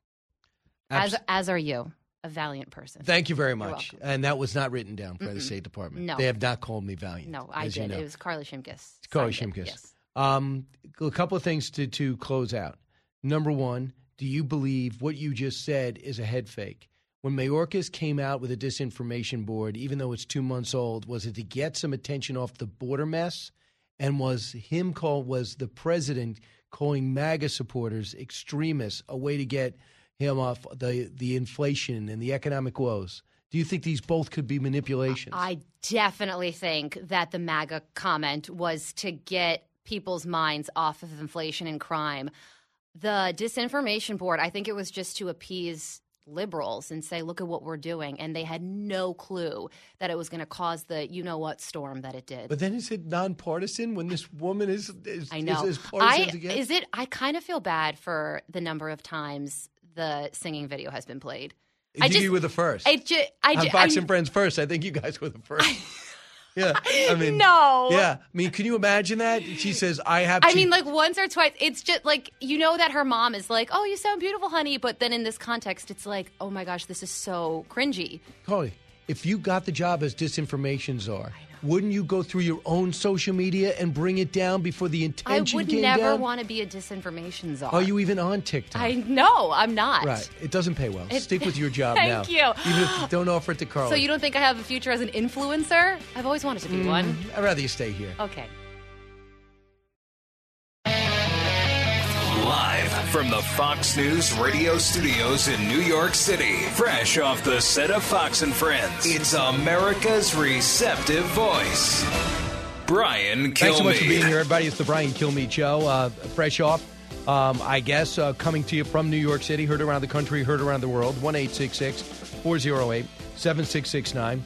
as as are you, a valiant person. Thank you very much. And that was not written down by the Mm-mm. State Department. No. They have not called me valiant. No, I as you did. know. It was Carly Shimkus. Carly. Shimkus. Yes. Um, a couple of things to, to close out. Number one, do you believe what you just said is a head fake? when Mayorkas came out with a disinformation board, even though it's two months old, was it to get some attention off the border mess? And was him called was the president calling MAGA supporters extremists a way to get him off the the inflation and the economic woes? Do you think these both could be manipulations? I definitely think that the MAGA comment was to get people's minds off of inflation and crime. The disinformation board, I think it was just to appease liberals and say, look at what we're doing. And they had no clue that it was going to cause the you know what storm that it did. But then is it nonpartisan when this woman is, is I know. is, I, is it? I kind of feel bad for the number of times the singing video has been played. I think you were the first. I ju- I On ju- Fox I'm- and Friends first. I think you guys were the first. yeah, I mean, No. Yeah, I mean, can you imagine that? She says, "I have." I mean, like once or twice. It's just like you know that her mom is like, "Oh, you sound beautiful, honey," but then in this context, it's like, "Oh my gosh, this is so cringy." Carly, if you got the job as disinformation czar, wouldn't you go through your own social media and bring it down before the intention I would never want to be a disinformation czar. Are you even on TikTok? I know I'm not. Right, it doesn't pay well. It- Stick with your job Thank now. you. Even if you don't offer it to Carl. So you don't think I have a future as an influencer? I've always wanted to be one. Mm, I'd rather you stay here. Okay. From the Fox News radio studios in New York City, fresh off the set of Fox and Friends, it's America's receptive voice, Brian Kilmeade. Thanks so much for being here, everybody. It's the Brian Kilmeade Show. Uh, fresh off, um, I guess, uh, coming to you from New York City, heard around the country, heard around the world. 1 408 7669.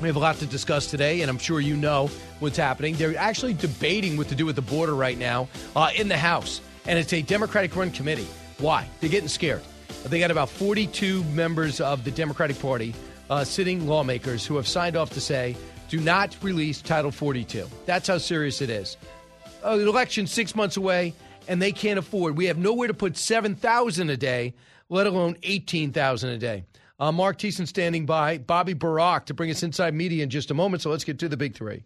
We have a lot to discuss today, and I'm sure you know what's happening. They're actually debating what to do with the border right now uh, in the House, and it's a Democratic run committee. Why? They're getting scared. They got about 42 members of the Democratic Party, uh, sitting lawmakers, who have signed off to say, do not release Title 42. That's how serious it is. Uh, the election's six months away, and they can't afford. We have nowhere to put 7,000 a day, let alone 18,000 a day. Uh, Mark Thiessen standing by, Bobby Barack to bring us inside media in just a moment. So let's get to the big three.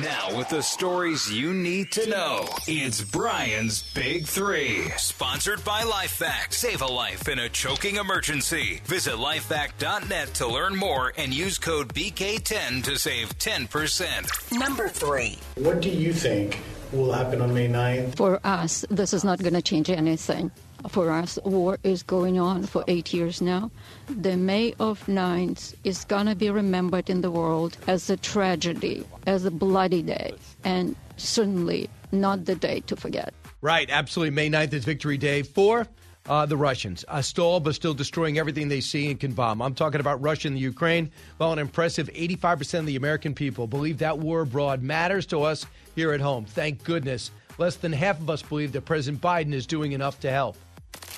Now, with the stories you need to know, it's Brian's Big Three. Sponsored by LifeVac. Save a life in a choking emergency. Visit lifevac.net to learn more and use code BK10 to save 10%. Number three. What do you think will happen on May 9th? For us, this is not going to change anything. For us, war is going on for eight years now. The May of 9th is going to be remembered in the world as a tragedy, as a bloody day, and certainly not the day to forget. Right, absolutely. May 9th is Victory Day for uh, the Russians. A stall, but still destroying everything they see and can bomb. I'm talking about Russia and the Ukraine. Well, an impressive 85% of the American people believe that war abroad matters to us here at home. Thank goodness. Less than half of us believe that President Biden is doing enough to help.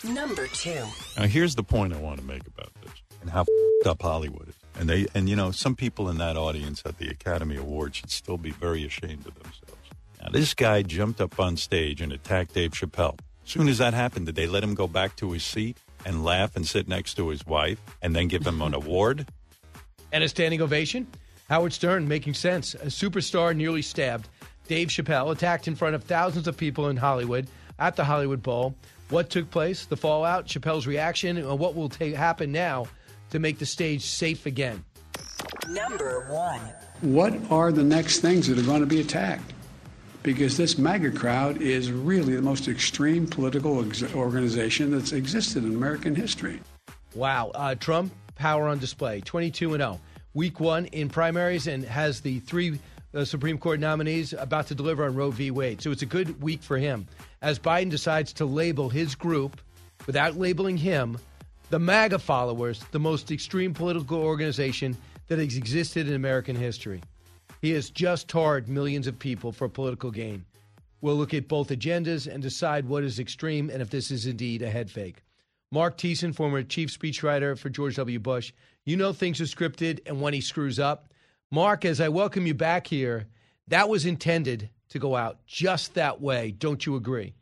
Number two. Now, here's the point I want to make about this and how f***ed up Hollywood is. And they, and you know, some people in that audience at the Academy Awards should still be very ashamed of themselves. Now, this guy jumped up on stage and attacked Dave Chappelle. Soon as that happened, did they let him go back to his seat and laugh and sit next to his wife and then give him an award? And a standing ovation? Howard Stern making sense. A superstar nearly stabbed. Dave Chappelle attacked in front of thousands of people in Hollywood at the Hollywood Bowl. What took place, the fallout, Chappelle's reaction, and what will ta- happen now to make the stage safe again. Number one. What are the next things that are going to be attacked? Because this MAGA crowd is really the most extreme political ex- organization that's existed in American history. Wow. Uh, Trump, power on display, 22 and 0. Week one in primaries and has the three uh, Supreme Court nominees about to deliver on Roe v. Wade. So it's a good week for him as Biden decides to label his group, without labeling him, the MAGA followers, the most extreme political organization that has existed in American history. He has just tarred millions of people for political gain. We'll look at both agendas and decide what is extreme and if this is indeed a head fake. Mark Thiessen, former chief speechwriter for George W. Bush, you know things are scripted and when he screws up. Mark, as I welcome you back here, that was intended to go out just that way. Don't you agree?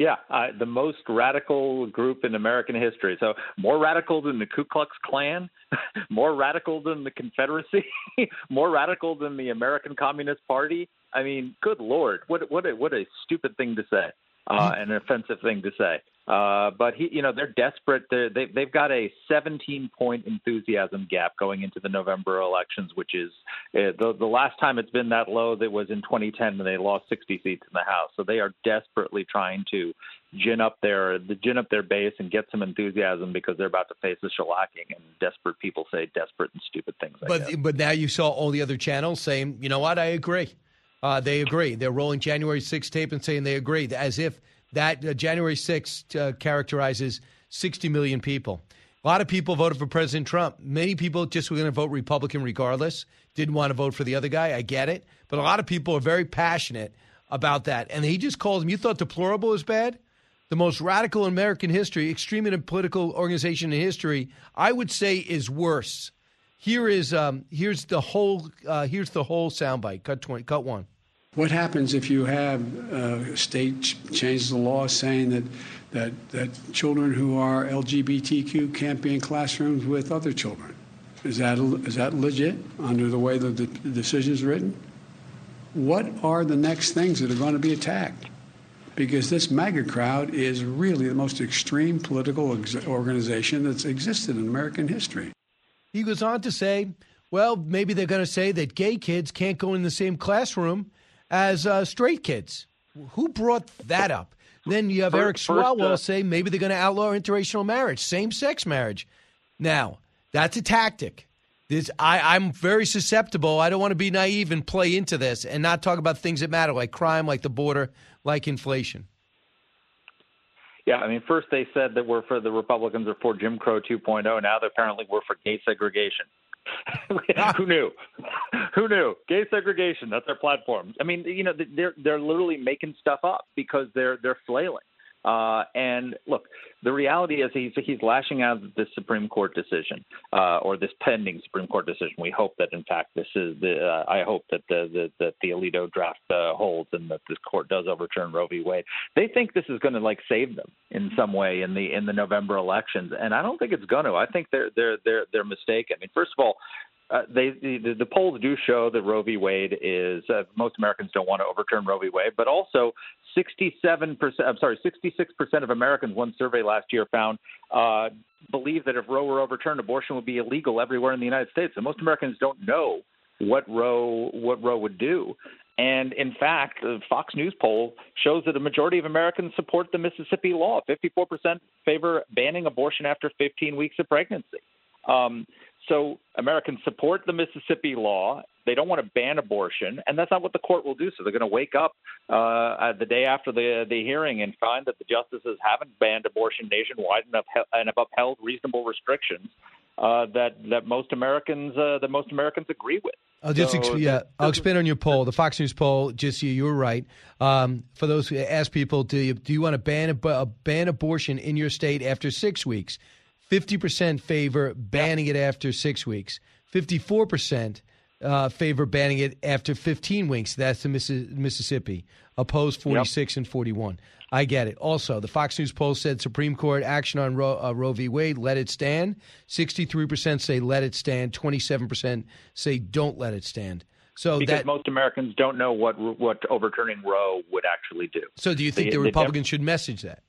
Yeah, uh, the most radical group in American history. So more radical than the Ku Klux Klan, more radical than the Confederacy, more radical than the American Communist Party. I mean, good lord, what what a, what a stupid thing to say. Uh, an offensive thing to say. Uh, but he, you know, they're desperate. They're, they they've got a 17 point enthusiasm gap going into the November elections, which is uh, the the last time it's been that low. That was in 2010 when they lost 60 seats in the House. So they are desperately trying to gin up their the gin up their base and get some enthusiasm because they're about to face a shellacking. And desperate people say desperate and stupid things. But but now you saw all the other channels saying, you know what, I agree. Uh, they agree. They're rolling January 6th tape and saying they agree, as if that uh, January 6th uh, characterizes 60 million people. A lot of people voted for President Trump. Many people just were going to vote Republican regardless, didn't want to vote for the other guy. I get it. But a lot of people are very passionate about that. And he just calls him, you thought deplorable was bad? The most radical in American history, extreme in a political organization in history, I would say is worse. Here is um, here's the whole uh, here's the whole soundbite. Cut twenty. Cut one. What happens if you have a state ch- changes the law saying that, that, that children who are LGBTQ can't be in classrooms with other children? Is that, is that legit under the way that the decision is written? What are the next things that are going to be attacked? Because this MAGA crowd is really the most extreme political ex- organization that's existed in American history. He goes on to say, well, maybe they're going to say that gay kids can't go in the same classroom as uh, straight kids. Who brought that up? Then you have First- Eric Swalwell uh, say maybe they're going to outlaw interracial marriage, same sex marriage. Now, that's a tactic. This, I, I'm very susceptible. I don't want to be naive and play into this and not talk about things that matter, like crime, like the border, like inflation. Yeah, I mean, first they said that we're for the Republicans are for Jim Crow 2.0. Now they apparently we're for gay segregation. Who knew? Who knew? Gay segregation. That's their platform. I mean, you know, they're they're literally making stuff up because they're they're flailing. Uh, and look, the reality is he's he's lashing out at this Supreme Court decision uh, or this pending Supreme Court decision. We hope that in fact this is the. Uh, I hope that the, the that the Alito draft uh, holds and that this court does overturn Roe v. Wade. They think this is going to like save them in some way in the in the November elections, and I don't think it's going to. I think they're they're they're they're mistaken. I mean, first of all. Uh, they the, the polls do show that Roe v. Wade is uh, most Americans don't want to overturn Roe v. Wade, but also 67 percent. I'm sorry, 66 percent of Americans. One survey last year found uh, believe that if Roe were overturned, abortion would be illegal everywhere in the United States. And most Americans don't know what Roe what Roe would do. And in fact, the Fox News poll shows that a majority of Americans support the Mississippi law. 54% favor banning abortion after 15 weeks of pregnancy. Um, so Americans support the Mississippi law. They don't want to ban abortion, and that's not what the court will do. So they're going to wake up uh, the day after the the hearing and find that the justices haven't banned abortion nationwide and, and have upheld reasonable restrictions uh, that that most Americans uh, that most Americans agree with. I'll just So ex- yeah, I'll expand on your poll. The Fox News poll, just you, you were right. Um, for those who ask people, do you do you want to ban ab- ban abortion in your state after six weeks? Fifty percent favor banning it after six weeks. Fifty-four percent uh, favor banning it after fifteen weeks. That's the Missi- Mississippi. Opposed forty-six and forty-one. I get it. Also, the Fox News poll said Supreme Court action on Roe, uh, Roe v. Wade, let it stand. 63% say let it stand. 27% say don't let it stand. So because that. most Americans don't know what what overturning Roe would actually do. So do you think the, the Republicans should message that?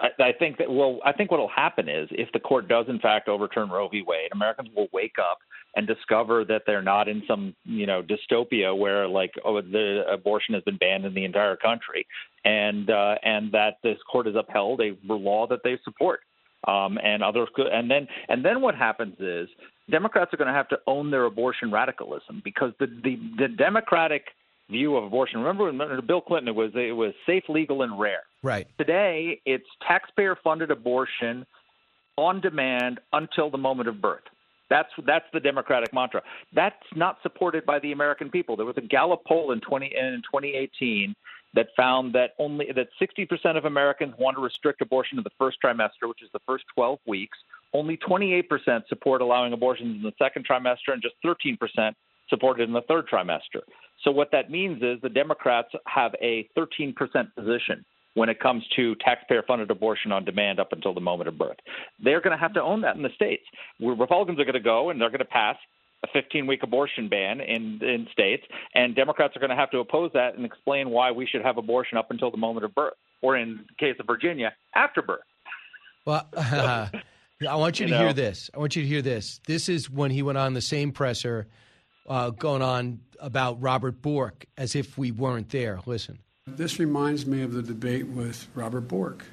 I, I think that well, I think what will happen is if the court does in fact overturn Roe v. Wade, Americans will wake up and discover that they're not in some you know dystopia where like oh the abortion has been banned in the entire country, and uh, and that this court has upheld a law that they support. Um, and others could, and then and then what happens is Democrats are going to have to own their abortion radicalism because the the, the Democratic view of abortion. Remember, under Bill Clinton, it was it was safe, legal, and rare. Right. Today, it's taxpayer-funded abortion on demand until the moment of birth. That's that's the Democratic mantra. That's not supported by the American people. There was a Gallup poll in 20 in 2018 that found that only that 60% of Americans want to restrict abortion in the first trimester, which is the first 12 weeks. Only 28% support allowing abortions in the second trimester, and just 13% support it in the third trimester. So what that means is the Democrats have a 13% position when it comes to taxpayer funded abortion on demand up until the moment of birth. They're going to have to own that in the states. Where Republicans are going to go and they're going to pass a 15 week abortion ban in in states, and Democrats are going to have to oppose that and explain why we should have abortion up until the moment of birth, or in the case of Virginia, after birth. Well, uh, I want you, You to know. hear this. I want you to hear this. This is when he went on the same presser uh, going on about Robert Bork as if we weren't there. Listen. This reminds me of the debate with Robert Bork.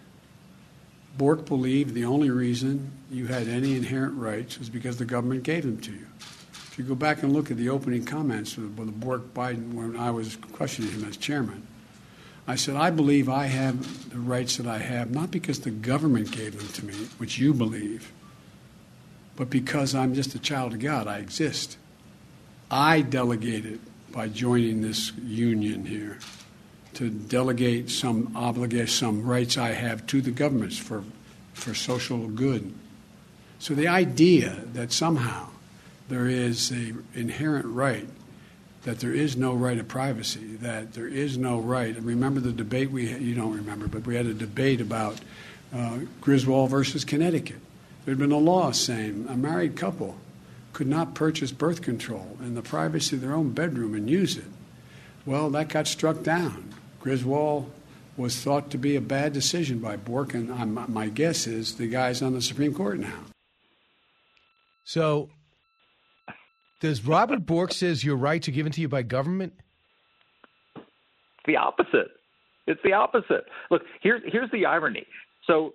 Bork believed the only reason you had any inherent rights was because the government gave them to you. If you go back and look at the opening comments of the Bork Biden when I was questioning him as chairman, I said, I believe I have the rights that I have, not because the government gave them to me, which you believe, but because I'm just a child of God. I exist. I delegated by joining this union here to delegate some obligation, some rights I have to the governments for, for social good. So the idea that somehow there is a inherent right, that there is no right of privacy, that there is no right. And remember the debate we had, you don't remember, but we had a debate about uh, Griswold versus Connecticut. There had been a law saying a married couple could not purchase birth control in the privacy of their own bedroom and use it. Well, that got struck down. Griswold was thought to be a bad decision by Bork, and I'm, my guess is the guy's on the Supreme Court now. So, does Robert Bork says your rights are given to you by government? It's the opposite. It's the opposite. Look, here's here's the irony. So,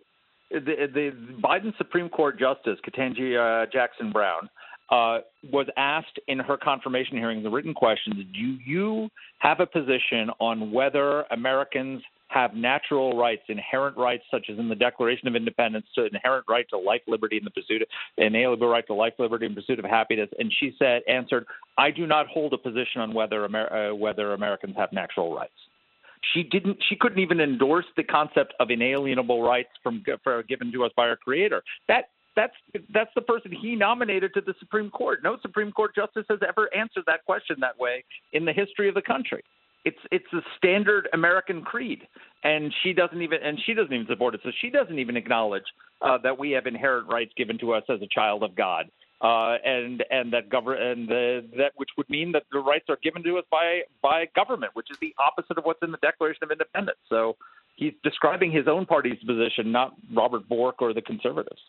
the, the Biden Supreme Court Justice Ketanji uh, Jackson Brown uh, was asked in her confirmation hearing, the written questions, do you have a position on whether Americans have natural rights, inherent rights, such as in the Declaration of Independence, to inherent right to life, liberty, and the pursuit of inalienable right to life, liberty, and pursuit of happiness? And she said, answered, I do not hold a position on whether Amer- uh, whether Americans have natural rights. She didn't. She couldn't even endorse the concept of inalienable rights from for, given to us by our Creator. That that's that's the person he nominated to the Supreme Court. No Supreme Court justice has ever answered that question that way in the history of the country. It's it's a standard American creed, and she doesn't even and she doesn't even support it. So she doesn't even acknowledge uh, that we have inherent rights given to us as a child of God, uh, and and that govern and the, that which would mean that the rights are given to us by by government, which is the opposite of what's in the Declaration of Independence. So he's describing his own party's position, not Robert Bork or the conservatives.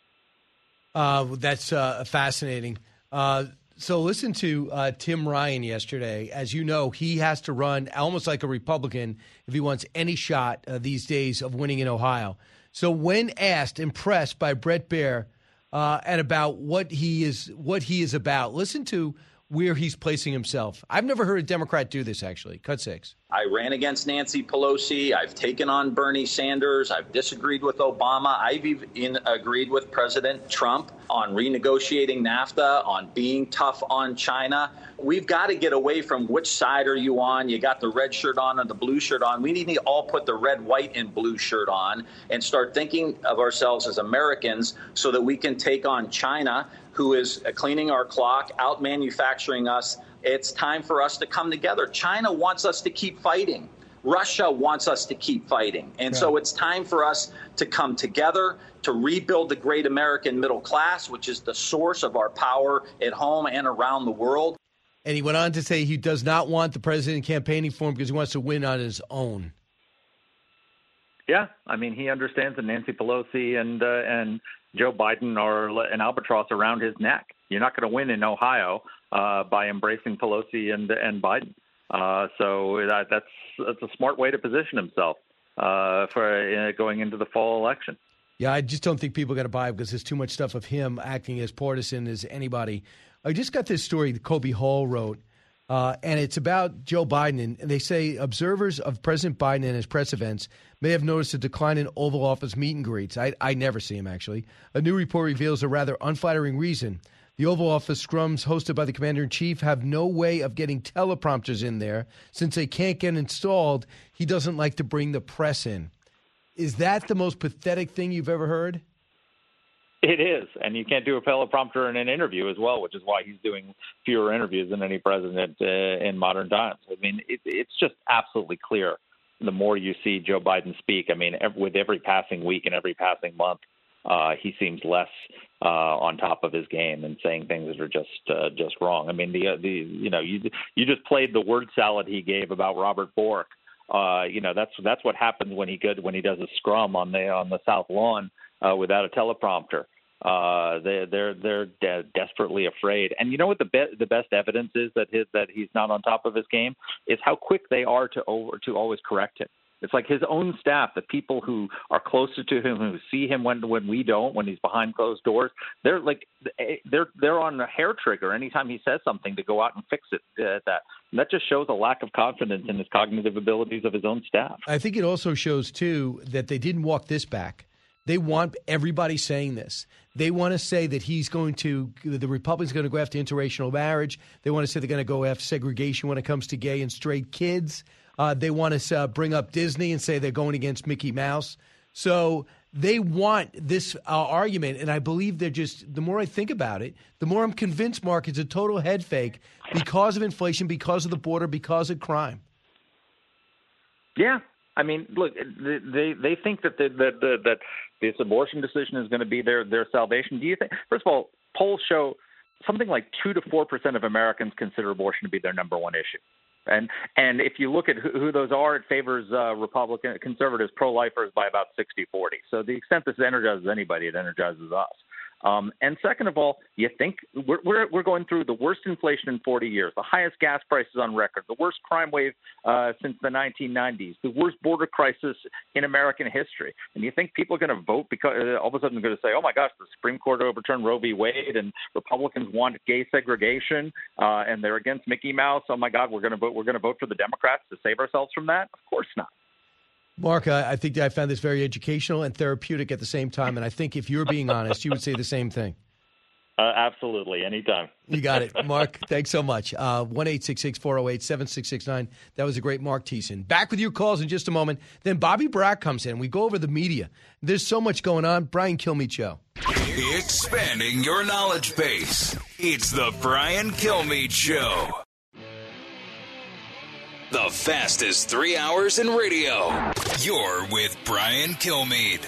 Uh, that's uh, fascinating. Uh, so listen to uh, Tim Ryan yesterday. As you know, he has to run almost like a Republican if he wants any shot uh, these days of winning in Ohio. So when asked, impressed by Bret Baier, uh, and about what he is what he is about, listen to where he's placing himself. I've never heard a Democrat do this. Actually, cut six. I ran against Nancy Pelosi. I've taken on Bernie Sanders. I've disagreed with Obama. I've even agreed with President Trump on renegotiating NAFTA, on being tough on China. We've got to get away from which side are you on? You got the red shirt on or the blue shirt on. We need to all put the red, white, and blue shirt on and start thinking of ourselves as Americans so that we can take on China, who is cleaning our clock, out manufacturing us. It's time for us to come together. China wants us to keep fighting. Russia wants us to keep fighting. And so it's time for us to come together to rebuild the great American middle class, which is the source of our power at home and around the world. And he went on to say he does not want the president campaigning for him because he wants to win on his own. Yeah, I mean, he understands that Nancy Pelosi and uh, and Joe Biden are an albatross around his neck. You're not going to win in Ohio uh, by embracing Pelosi and and Biden. Uh, so that, that's that's a smart way to position himself uh, for uh, going into the fall election. Yeah, I just don't think people got to buy because there's too much stuff of him acting as partisan as anybody. I just got this story that Kobe Hall wrote, uh, and it's about Joe Biden. And they say observers of President Biden and his press events may have noticed a decline in Oval Office meet and greets. I, I never see him, actually. A new report reveals a rather unflattering reason. The Oval Office scrums hosted by the Commander in Chief have no way of getting teleprompters in there. Since they can't get installed, he doesn't like to bring the press in. Is that the most pathetic thing you've ever heard? It is, and you can't do a teleprompter in an interview as well, which is why he's doing fewer interviews than any president uh, in modern times. I mean, it, it's just absolutely clear. The more you see Joe Biden speak, I mean, ev- with every passing week and every passing month, uh, he seems less uh, on top of his game and saying things that are just uh, just wrong. I mean, the uh, the you know you you just played the word salad he gave about Robert Bork. Uh, you know that's that's what happens when he good when he does a scrum on the on the south lawn uh, without a teleprompter. Uh, they they're they're de- desperately afraid. And you know what the be- the best evidence is that his that he's not on top of his game is how quick they are to over to always correct him. It's like his own staff, the people who are closer to him, who see him when when we don't, when he's behind closed doors. They're like they're they're on a hair trigger anytime he says something to go out and fix it. Uh, that and that just shows a lack of confidence in his cognitive abilities of his own staff. I think it also shows too that they didn't walk this back. They want everybody saying this. They want to say that he's going to, the Republicans are going to go after interracial marriage. They want to say they're going to go after segregation when it comes to gay and straight kids. Uh, they want to uh, bring up Disney and say they're going against Mickey Mouse. So they want this uh, argument, and I believe they're just. The more I think about it, the more I'm convinced, Mark, it's a total head fake because of inflation, because of the border, because of crime. Yeah, I mean, look, they they think that the, that that that this abortion decision is going to be their their salvation. Do you think? First of all, polls show something like two to four percent of Americans consider abortion to be their number one issue. And and if you look at who, who those are, it favors uh, Republican conservatives, pro-lifers by about 60-40. So the extent this energizes anybody, it energizes us. Um, and second of all, you think we're, we're, we're going through the worst inflation in 40 years, the highest gas prices on record, the worst crime wave uh, since the 1990s, the worst border crisis in American history. And you think people are going to vote because uh, all of a sudden they're going to say, oh my gosh, the Supreme Court overturned Roe v. Wade and Republicans want gay segregation uh, and they're against Mickey Mouse. Oh my God, we're going to vote. We're going to vote for the Democrats to save ourselves from that. Of course not. Mark, I, I think that I found this very educational and therapeutic at the same time. And I think if you're being honest, you would say the same thing. Uh, absolutely, anytime. You got it, Mark. thanks so much. Uh, one eight six six four zero eight seven six six nine. That was a great Mark Thiessen. Back with your calls in just a moment. Then Bobby Brack comes in. We go over the media. There's so much going on. Brian Kilmeade show. Expanding your knowledge base. It's the Brian Kilmeade show. The fastest three hours in radio. You're with Brian Kilmeade.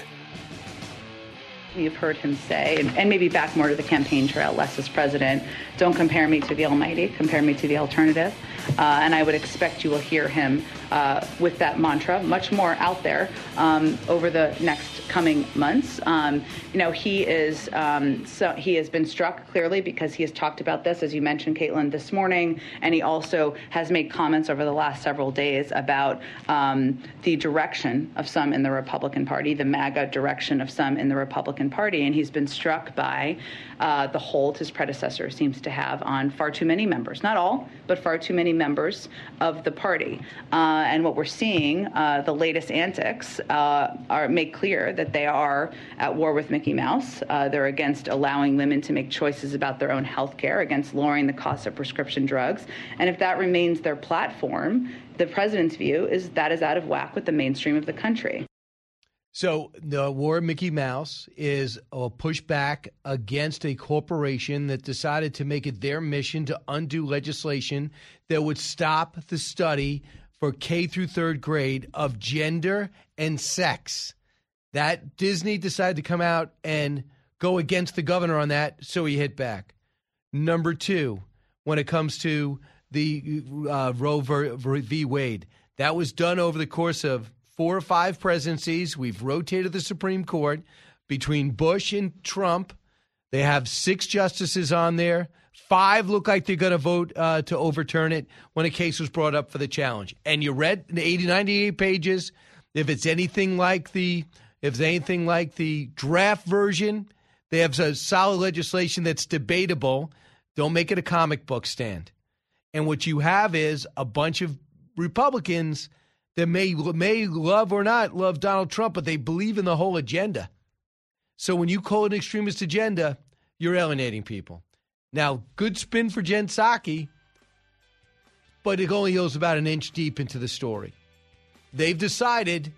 You've heard him say, and, maybe back more to the campaign trail, less as president, don't compare me to the Almighty, compare me to the alternative. Uh, and I would expect you will hear him uh, with that mantra. Much more out there um, over the next coming months. Um, you know, he is um, so he has been struck clearly because he has talked about this, as you mentioned, Caitlin, this morning, and he also has made comments over the last several days about um, the direction of some in the Republican Party, the MAGA direction of some in the Republican Party, and he's been struck by uh, the hold his predecessor seems to have on far too many members, not all, but far too many members of the party. Uh, and what we're seeing, uh, the latest antics, uh, are make clear that they are at war with Mickey Mouse. Uh, they're against allowing women to make choices about their own health care, against lowering the cost of prescription drugs. And if that remains their platform, the president's view is that is out of whack with the mainstream of the country. So the war Mickey Mouse is a pushback against a corporation that decided to make it their mission to undo legislation that would stop the study for K through third grade of gender and sex. That Disney decided to come out and go against the governor on that, so he hit back. Number two, when it comes to the uh, Roe v. Wade, that was done over the course of four or five presidencies. We've rotated the Supreme Court between Bush and Trump. They have six justices on there. Five look like they're going to vote uh, to overturn it when a case was brought up for the challenge. And you read the 80, 98 pages. If it's anything like the if it's anything like the draft version, they have a solid legislation that's debatable. Don't make it a comic book stand. And what you have is a bunch of Republicans that may may love or not love Donald Trump, but they believe in the whole agenda. So when you call it an extremist agenda, you're alienating people. Now, good spin for Jen Psaki, but it only goes about an inch deep into the story. They've decided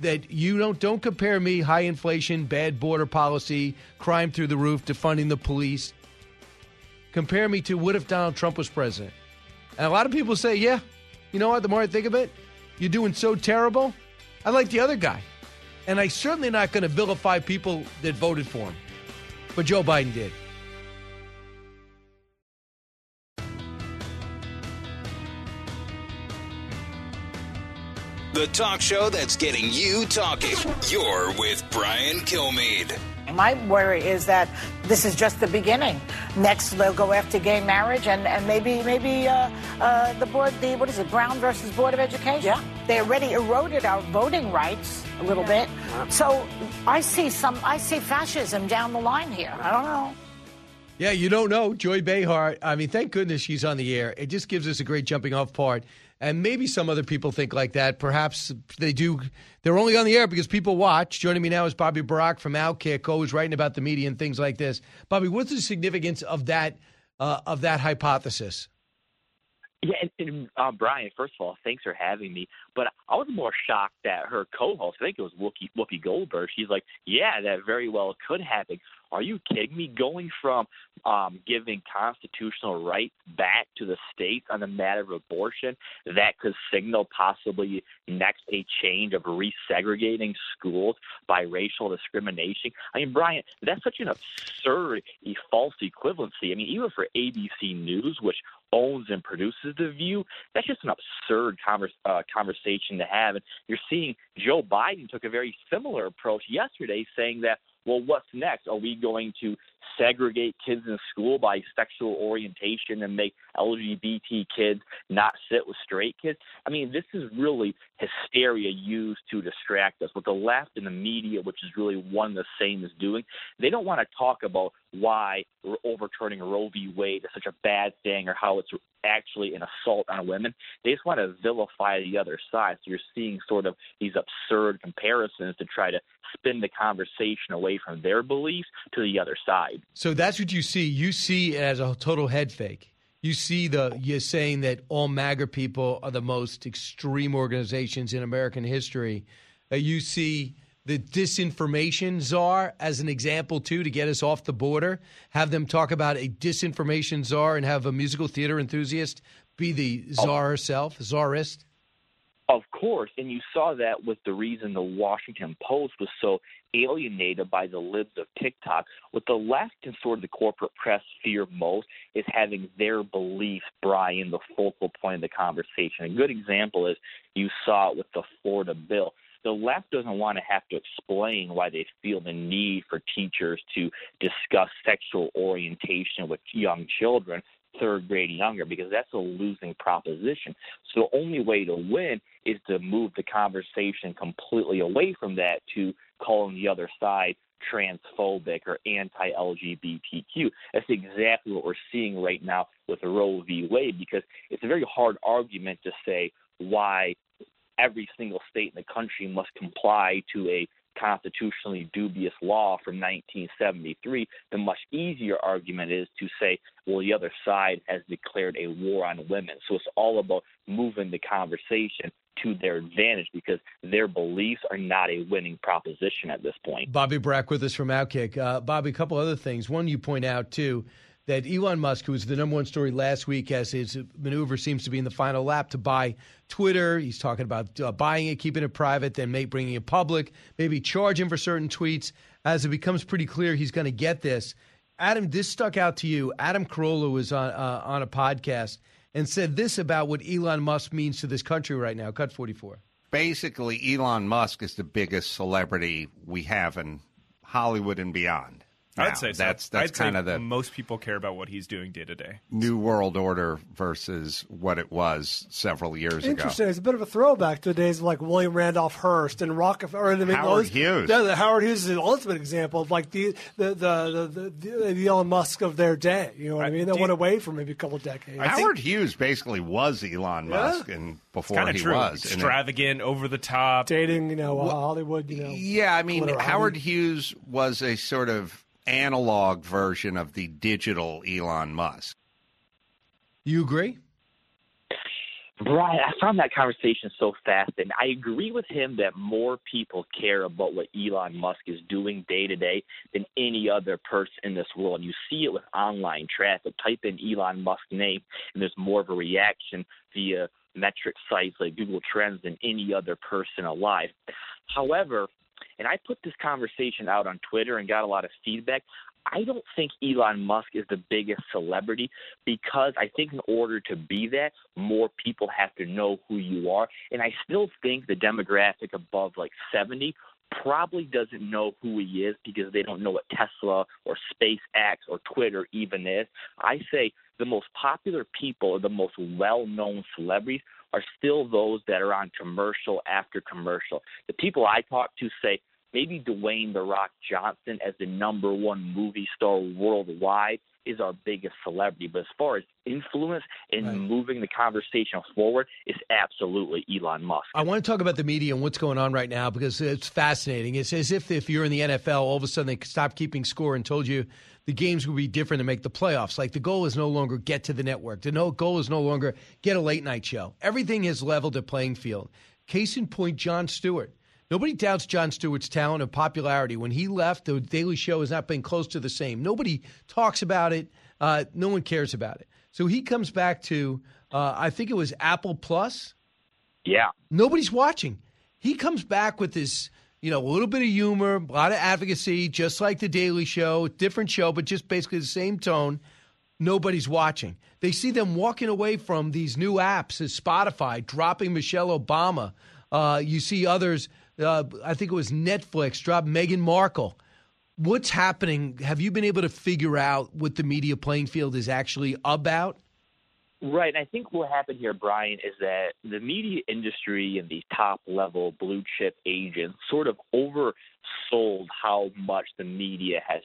that you don't don't compare me high inflation, bad border policy, crime through the roof, defunding the police. Compare me to what if Donald Trump was president? And a lot of people say, yeah, you know what? The more I think of it, you're doing so terrible. I like the other guy. And I'm certainly not going to vilify people that voted for him. but Joe Biden did. The talk show that's getting you talking. You're with Brian Kilmeade. My worry is that this is just the beginning. Next, they'll go after gay marriage, and, and maybe maybe uh, uh, the board, the what is it, Brown versus Board of Education? Yeah, they already eroded our voting rights a little bit. So I see some, I see fascism down the line here. I don't know. Yeah, you don't know. Joy Behar, I mean, thank goodness she's on the air. It just gives us a great jumping off part. And maybe some other people think like that. Perhaps they do. They're only on the air because people watch. Joining me now is Bobby Burack from Outkick, always writing about the media and things like this. Bobby, what's the significance of that uh, of that hypothesis? Yeah, and, and uh, Brian, first of all, thanks for having me. But I was more shocked that her co-host, I think it was Whoopi, Whoopi Goldberg, she's like, "Yeah, that very well could happen." Are you kidding me? Going from um, giving constitutional rights back to the states on the matter of abortion, that could signal possibly next a change of resegregating schools by racial discrimination. I mean, Brian, that's such an absurd, a false equivalency. I mean, even for ABC News, which owns and produces the View, that's just an absurd converse, uh, conversation to have. And you're seeing Joe Biden took a very similar approach yesterday, saying that well, what's next? Are we going to segregate kids in school by sexual orientation and make LGBT kids not sit with straight kids? I mean, this is really hysteria used to distract us. What the left and the media, which is really one the same, is doing, they don't want to talk about why overturning Roe v. Wade is such a bad thing or how it's actually an assault on women. They just want to vilify the other side. So you're seeing sort of these absurd comparisons to try to spin the conversation away from their beliefs to the other side. So that's what you see. You see it as a total head fake. You see the you're saying that all MAGA people are the most extreme organizations in American history. Uh, you see the disinformation czar as an example too to get us off the border. Have them talk about a disinformation czar and have a musical theater enthusiast be the oh. czar herself, czarist. Of course, and you saw that with the reason the Washington Post was so alienated by the libs of TikTok. What the left and sort of the corporate press fear most is having their beliefs, Brian, the focal point of the conversation. A good example is you saw it with the Florida bill the left doesn't want to have to explain why they feel the need for teachers to discuss sexual orientation with young children third grade and younger because that's a losing proposition. So the only way to win is to move the conversation completely away from that to calling the other side transphobic or anti LGBTQ. That's exactly what we're seeing right now with Roe v. Wade because it's a very hard argument to say why every single state in the country must comply to a constitutionally dubious law from 1973, the much easier argument is to say, well, the other side has declared a war on women. So it's all about moving the conversation to their advantage because their beliefs are not a winning proposition at this point. Bobby Burack with us from Outkick. Uh, Bobby, a couple other things. One, you point out, too, that Elon Musk, who was the number one story last week as his maneuver seems to be in the final lap to buy Twitter, he's talking about uh, buying it, keeping it private, then may, bringing it public, maybe charging for certain tweets. As it becomes pretty clear he's going to get this. Adam, this stuck out to you. Adam Carolla was on, uh, on a podcast and said this about what Elon Musk means to this country right now. Cut 44. Basically, Elon Musk is the biggest celebrity we have in Hollywood and beyond. I'd now. say so. that's that's I'd kind say of the most people care about what he's doing day to day. new world order versus what it was several years ago. Interesting. It's a bit of a throwback to the days of like William Randolph Hearst and Rockefeller. And I mean, Howard those- Hughes. Yeah, the Howard Hughes is an ultimate example of like the the the the, the, the Elon Musk of their day. You know what I mean? That went you- away for maybe a couple of decades. Howard Hughes basically was Elon Yeah. Musk, and before kind of he true. was and it- Extravagant, over the top, dating. You know, Hollywood. You know. Yeah, I mean. Howard Hughes was a sort of analog version of the digital Elon Musk. You agree? Brian, I found that conversation so fascinating. I agree with him that more people care about what Elon Musk is doing day to day than any other person in this world. You see it with online traffic. Type in Elon Musk's name, and there's more of a reaction via metric sites like Google Trends than any other person alive. However, and I put this conversation out on Twitter and got a lot of feedback. I don't think Elon Musk is the biggest celebrity because I think in order to be that, more people have to know who you are. And I still think the demographic above like 70 probably doesn't know who he is because they don't know what Tesla or SpaceX or Twitter even is. I say the most popular people or the most well known celebrities are still those that are on commercial after commercial. The people I talk to say maybe Dwayne The Rock Johnson as the number one movie star worldwide is our biggest celebrity. But as far as influence and right. moving the conversation forward, it's absolutely Elon Musk. I want to talk about the media and what's going on right now because it's fascinating. It's as if if you're in the NFL, all of a sudden they stopped keeping score and told you the games would be different to make the playoffs. Like the goal is no longer get to the network. The no goal is no longer get a late night show. Everything has leveled the playing field. Case in point, Jon Stewart. Nobody doubts Jon Stewart's talent and popularity. When he left, the Daily Show has not been close to the same. Nobody talks about it. Uh, no one cares about it. So he comes back to, uh, I think it was Apple Plus. Yeah. Nobody's watching. He comes back with this, you know, a little bit of humor, a lot of advocacy, just like the Daily Show, different show, but just basically the same tone. Nobody's watching. They see them walking away from these new apps as Spotify, dropping Michelle Obama. Uh, you see others uh, I think it was Netflix dropped Meghan Markle. What's happening? Have you been able to figure out what the media playing field is actually about? Right. And I think what happened here, Brian, is that the media industry and these top level blue chip agents sort of oversold how much the media has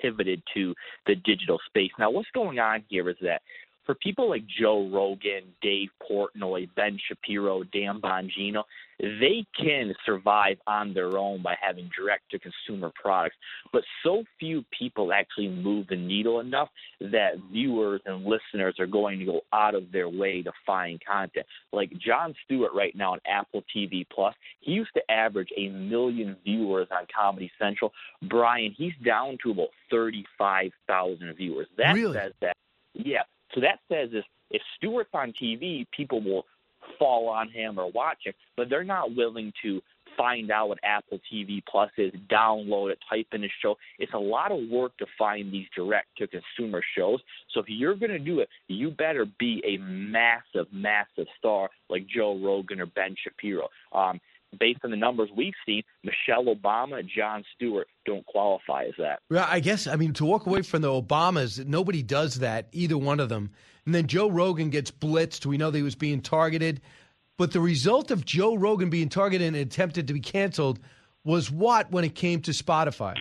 pivoted to the digital space. Now, what's going on here is that for people like Joe Rogan, Dave Portnoy, Ben Shapiro, Dan Bongino, they can survive on their own by having direct to consumer products. But so few people actually move the needle enough that viewers and listeners are going to go out of their way to find content. Like Jon Stewart right now on Apple TV Plus, he used to average a million viewers on Comedy Central. Brian, he's down to about 35,000 viewers. That really? says that, yeah, so that says if, if Stewart's on TV, people will fall on him or watch it, but they're not willing to find out what Apple TV Plus is, download it, type in a show. It's a lot of work to find these direct to consumer shows. So if you're going to do it, you better be a massive, massive star like Joe Rogan or Ben Shapiro. Um, based on the numbers we've seen, Michelle Obama and Jon Stewart don't qualify as that. Well, I guess, I mean, to walk away from the Obamas, nobody does that, either one of them. And then Joe Rogan gets blitzed. We know that he was being targeted. But the result of Joe Rogan being targeted and attempted to be canceled was what when it came to Spotify?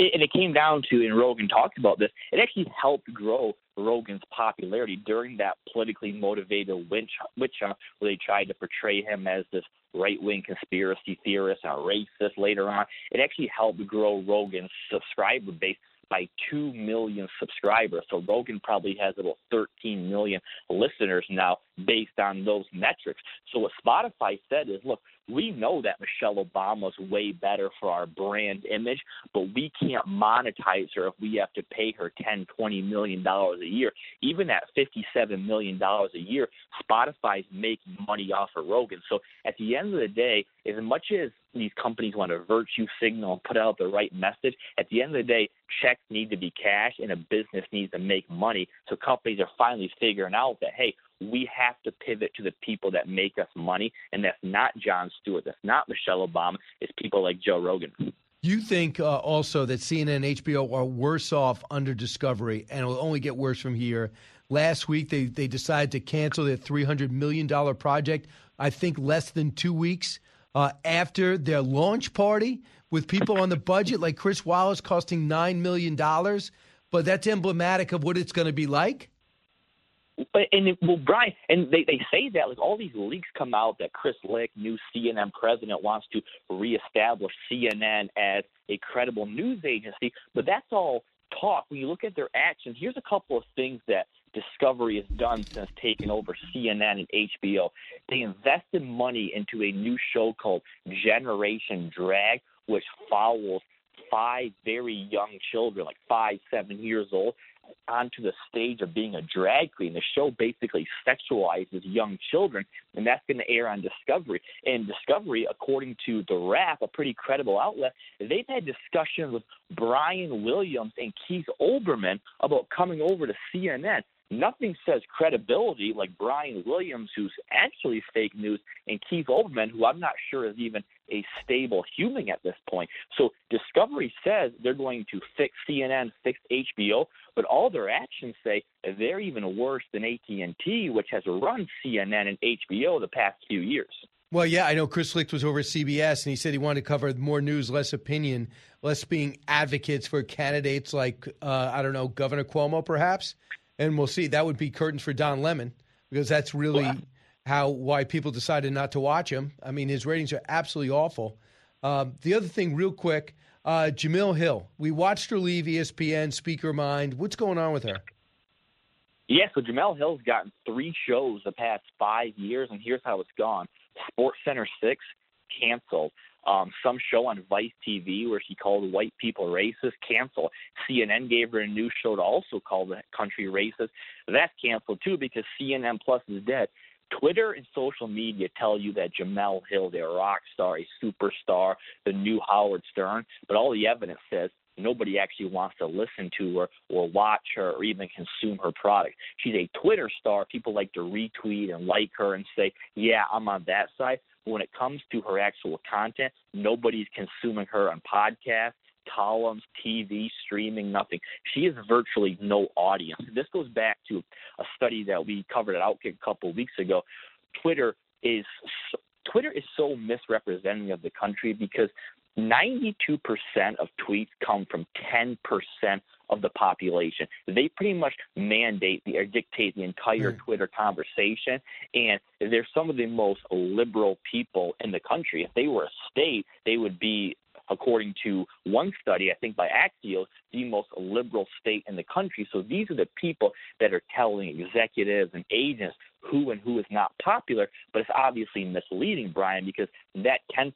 and it came down to, and Rogan talked about this, it actually helped grow Rogan's popularity during that politically motivated witch, witch hunt where they tried to portray him as this right wing conspiracy theorist and racist later on. It actually helped grow Rogan's subscriber base by 2 million subscribers. So Rogan probably has about 13 million listeners now based on those metrics. So what Spotify said is, look, we know that Michelle Obama's way better for our brand image, but we can't monetize her if we have to pay her 10, 20 million dollars a year. Even at 57 million dollars a year, Spotify's making money off of Rogan. So at the end of the day, as much as these companies want to virtue signal and put out the right message, at the end of the day, checks need to be cash and a business needs to make money. So companies are finally figuring out that hey, we have to pivot to the people that make us money, and that's not Jon Stewart, that's not Michelle Obama, it's people like Joe Rogan. You think uh, also that CNN and HBO are worse off under Discovery, and will only get worse from here. Last week, they, they decided to cancel their $300 million project, I think less than two weeks uh, after their launch party with people on the budget like Chris Wallace costing $9 million. But that's emblematic of what it's going to be like and it, well, Brian, and they they say that like all these leaks come out that Chris Licht, new CNN president, wants to reestablish CNN as a credible news agency, but that's all talk. When you look at their actions, here's a couple of things that Discovery has done since taking over CNN and HBO. They invested money into a new show called Generation Drag, which follows five very young children, like five, seven years old, onto the stage of being a drag queen. The show basically sexualizes young children, and that's going to air on Discovery. And Discovery, according to The Wrap, a pretty credible outlet, they've had discussions with Brian Williams and Keith Olbermann about coming over to CNN nothing says credibility like Brian Williams, who's actually fake news, and Keith Olbermann, who I'm not sure is even a stable human at this point. So Discovery says they're going to fix CNN, fix HBO, but all their actions say they're even worse than AT&T, which has run CNN and HBO the past few years. Well, yeah, I know Chris Licht was over at CBS, and he said he wanted to cover more news, less opinion, less being advocates for candidates like uh, I don't know Governor Cuomo, perhaps and we'll see. That would be curtains for Don Lemon because that's really how why people decided not to watch him. I mean, his ratings are absolutely awful. Um, the other thing, real quick, uh, Jemele Hill. We watched her leave ESPN, Speaker Mind. What's going on with her? Yeah, so Jemele Hill's gotten three shows the past five years, and here's how it's gone: Sports Center six canceled um, some show on Vice TV where she called white people racist, canceled. CNN gave her a new show to also call the country racist. That's canceled too because CNN Plus is dead. Twitter and social media tell you that Jemele Hill, a rock star, a superstar, the new Howard Stern, but all the evidence says nobody actually wants to listen to her or watch her or even consume her product. She's a Twitter star. People like to retweet and like her and say, yeah, I'm on that side when it comes to her actual content, nobody's consuming her on podcasts, columns, TV, streaming, nothing. She has virtually no audience. This goes back to a study that we covered at Outkick a couple of weeks ago. Twitter is Twitter is so misrepresenting of the country because 92% of tweets come from 10% of the population. They pretty much mandate the, or dictate the entire mm. Twitter conversation, and they're some of the most liberal people in the country. If they were a state, they would be according to one study, I think by Axios, the most liberal state in the country. So these are the people that are telling executives and agents who and who is not popular, but it's obviously misleading, Brian, because that 10%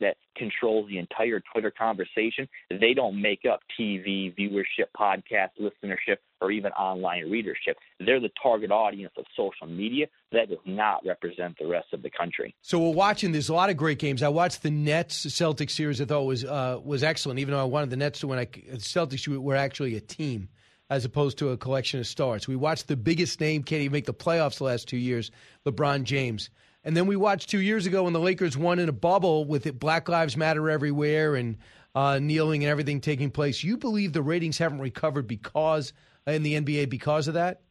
that controls the entire Twitter conversation, they don't make up TV, viewership, podcast, listenership, or even online readership. They're the target audience of social media. That does not represent the rest of the country. So we're watching. There's a lot of great games. I watched the Nets Celtics series. I thought was uh, was excellent. Even though I wanted the Nets to win, I, Celtics were actually a team as opposed to a collection of stars. We watched the biggest name can't even make the playoffs the last two years, LeBron James. And then we watched two years ago when the Lakers won in a bubble with it Black Lives Matter everywhere and uh, kneeling and everything taking place. You believe the ratings haven't recovered because in the NBA because of that?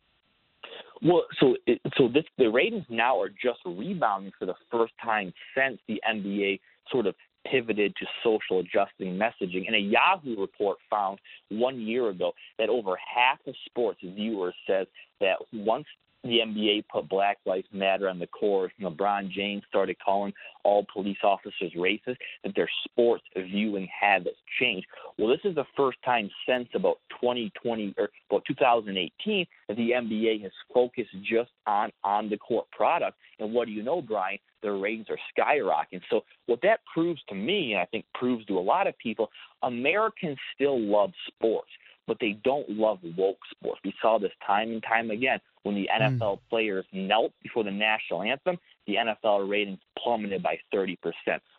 Well, so so this the ratings now are just rebounding for the first time since the NBA sort of pivoted to social adjusting messaging. And a Yahoo report found one year ago that over half of sports viewers says that once the NBA put Black Lives Matter on the court. LeBron James started calling all police officers racist. That their sports viewing habits changed. Well, this is the first time since about 2020 or about 2018 that the NBA has focused just on on the court product. And what do you know, Brian? Their ratings are skyrocketing. So what that proves to me, and I think proves to a lot of people, Americans still love sports but they don't love woke sports. We saw this time and time again when the NFL mm. players knelt before the national anthem. The NFL ratings plummeted by 30%.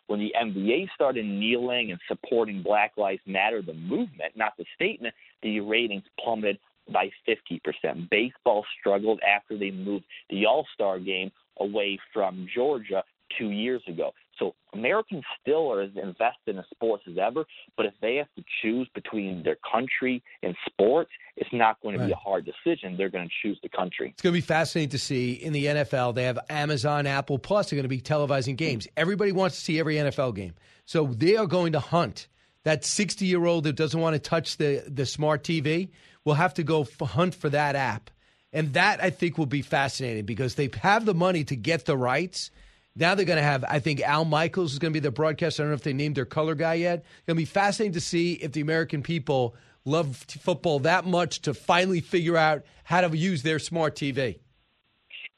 When the NBA started kneeling and supporting Black Lives Matter, the movement, not the statement, the ratings plummeted by 50%. Baseball struggled after they moved the All Star game away from Georgia two years ago. So Americans still are as invested in sports as ever, but if they have to choose between their country and sports, it's not going to right. be a hard decision. They're going to choose the country. It's going to be fascinating to see in the NFL. They have Amazon, Apple Plus. They're going to be televising games. Everybody wants to see every NFL game, so they are going to hunt. That 60 year old that doesn't want to touch the, the smart TV will have to go hunt for that app. And that I think will be fascinating because they have the money to get the rights now they're going to have, I think Al Michaels is going to be the broadcaster. I don't know if they named their color guy yet. It's going to be fascinating to see if the American people love football that much to finally figure out how to use their smart TV.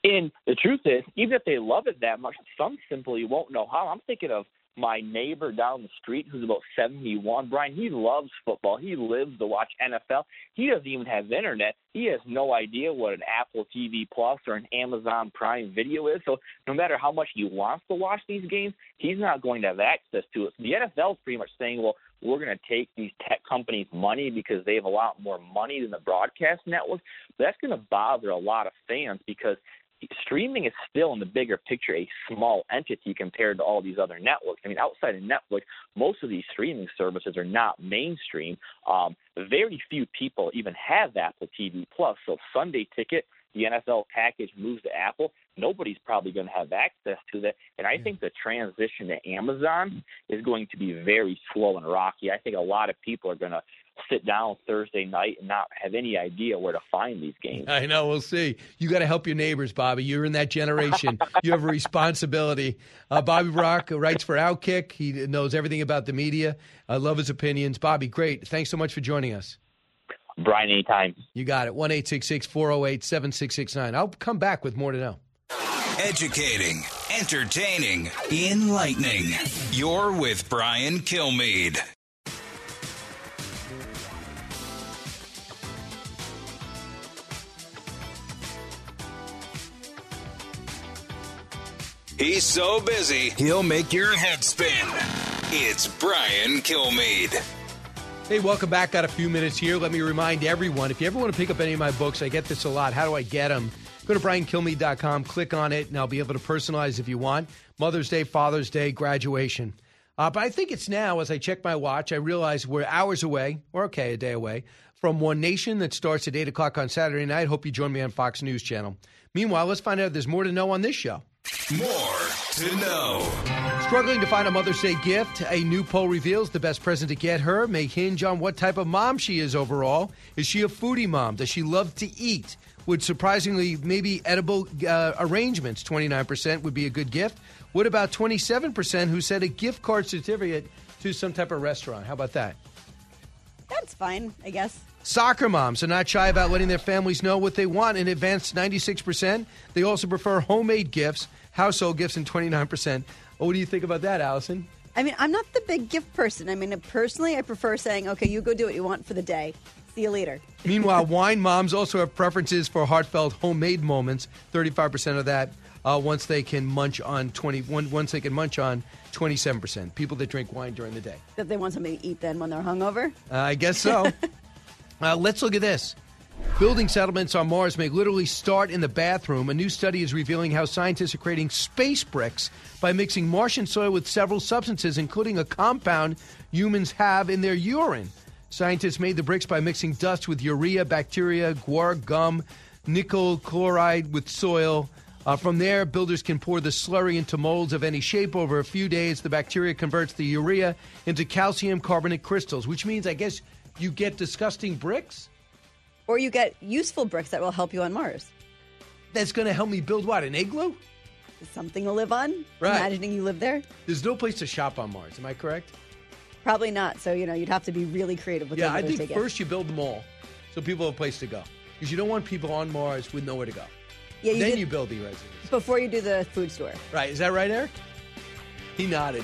And the truth is, even if they love it that much, some simply won't know how. I'm thinking of my neighbor down the street who's about 71, Brian, he loves football. He lives to watch NFL. He doesn't even have internet. He has no idea what an Apple TV Plus or an Amazon Prime Video is. So no matter how much he wants to watch these games, he's not going to have access to it. The NFL is pretty much saying, well, we're going to take these tech companies' money because they have a lot more money than the broadcast networks. That's going to bother a lot of fans because streaming is still in the bigger picture a small entity compared to all these other networks. I mean, outside of Netflix, most of these streaming services are not mainstream. Um, very few people even have Apple TV Plus. So Sunday Ticket, the NFL package moves to Apple. Nobody's probably going to have access to that. And I think the transition to Amazon is going to be very slow and rocky. I think a lot of people are going to sit down Thursday night and not have any idea where to find these games. I know. We'll see. You got to help your neighbors, Bobby. You're in that generation. you have a responsibility. Uh, Bobby Burack writes for Outkick. He knows everything about the media. I love his opinions. Bobby, great. Thanks so much for joining us. Brian, anytime. You got it. 1 408 7669. I'll come back with more to know. Educating, entertaining, enlightening. You're with Brian Kilmeade. He's so busy, he'll make your head spin. It's Brian Kilmeade. Hey, welcome back. Got a few minutes here. Let me remind everyone if you ever want to pick up any of my books, I get this a lot. How do I get them? Go to briankilmeade.com, click on it, and I'll be able to personalize if you want. Mother's Day, Father's Day, graduation. Uh, but I think it's now, as I check my watch, I realize we're hours away, or okay, a day away, from One Nation that starts at 8 o'clock on Saturday night. Hope you join me on Fox News Channel. Meanwhile, let's find out if there's more to know on this show. More to know. Struggling to find a Mother's Day gift, a new poll reveals the best present to get her may hinge on what type of mom she is overall. Is she a foodie mom? Does she love to eat? Would surprisingly maybe edible uh, arrangements, 29%, would be a good gift. What about 27% who said a gift card certificate to some type of restaurant? How about that? That's fine, I guess. Soccer moms are not shy about letting their families know what they want in advance, 96%. They also prefer homemade gifts, household gifts, and 29%. Oh, what do you think about that, Allison? I mean, I'm not the big gift person. I mean, personally, I prefer saying, okay, you go do what you want for the day. See you later. Meanwhile, wine moms also have preferences for heartfelt homemade moments. 35% of that uh, once they can munch on 20 once they can munch on 27%. People that drink wine during the day. That they want something to eat then when they're hungover? Uh, I guess so. uh, let's look at this. Building settlements on Mars may literally start in the bathroom. A new study is revealing how scientists are creating space bricks by mixing Martian soil with several substances, including a compound humans have in their urine. Scientists made the bricks by mixing dust with urea, bacteria, guar gum, nickel chloride with soil. Uh, from there, builders can pour the slurry into molds of any shape. Over a few days, the bacteria converts the urea into calcium carbonate crystals, which means, I guess, you get disgusting bricks? Or you get useful bricks that will help you on Mars. That's going to help me build what? An igloo? Something to live on? Right. Imagining you live there? There's no place to shop on Mars. Am I correct? Probably not. So, you know, you'd have to be really creative with Yeah, I think first you build them all so people have a place to go. Because you don't want people on Mars with nowhere to go. Yeah, you then did- you build the residence. Before you do the food store. Right. Is that right, Eric? He nodded.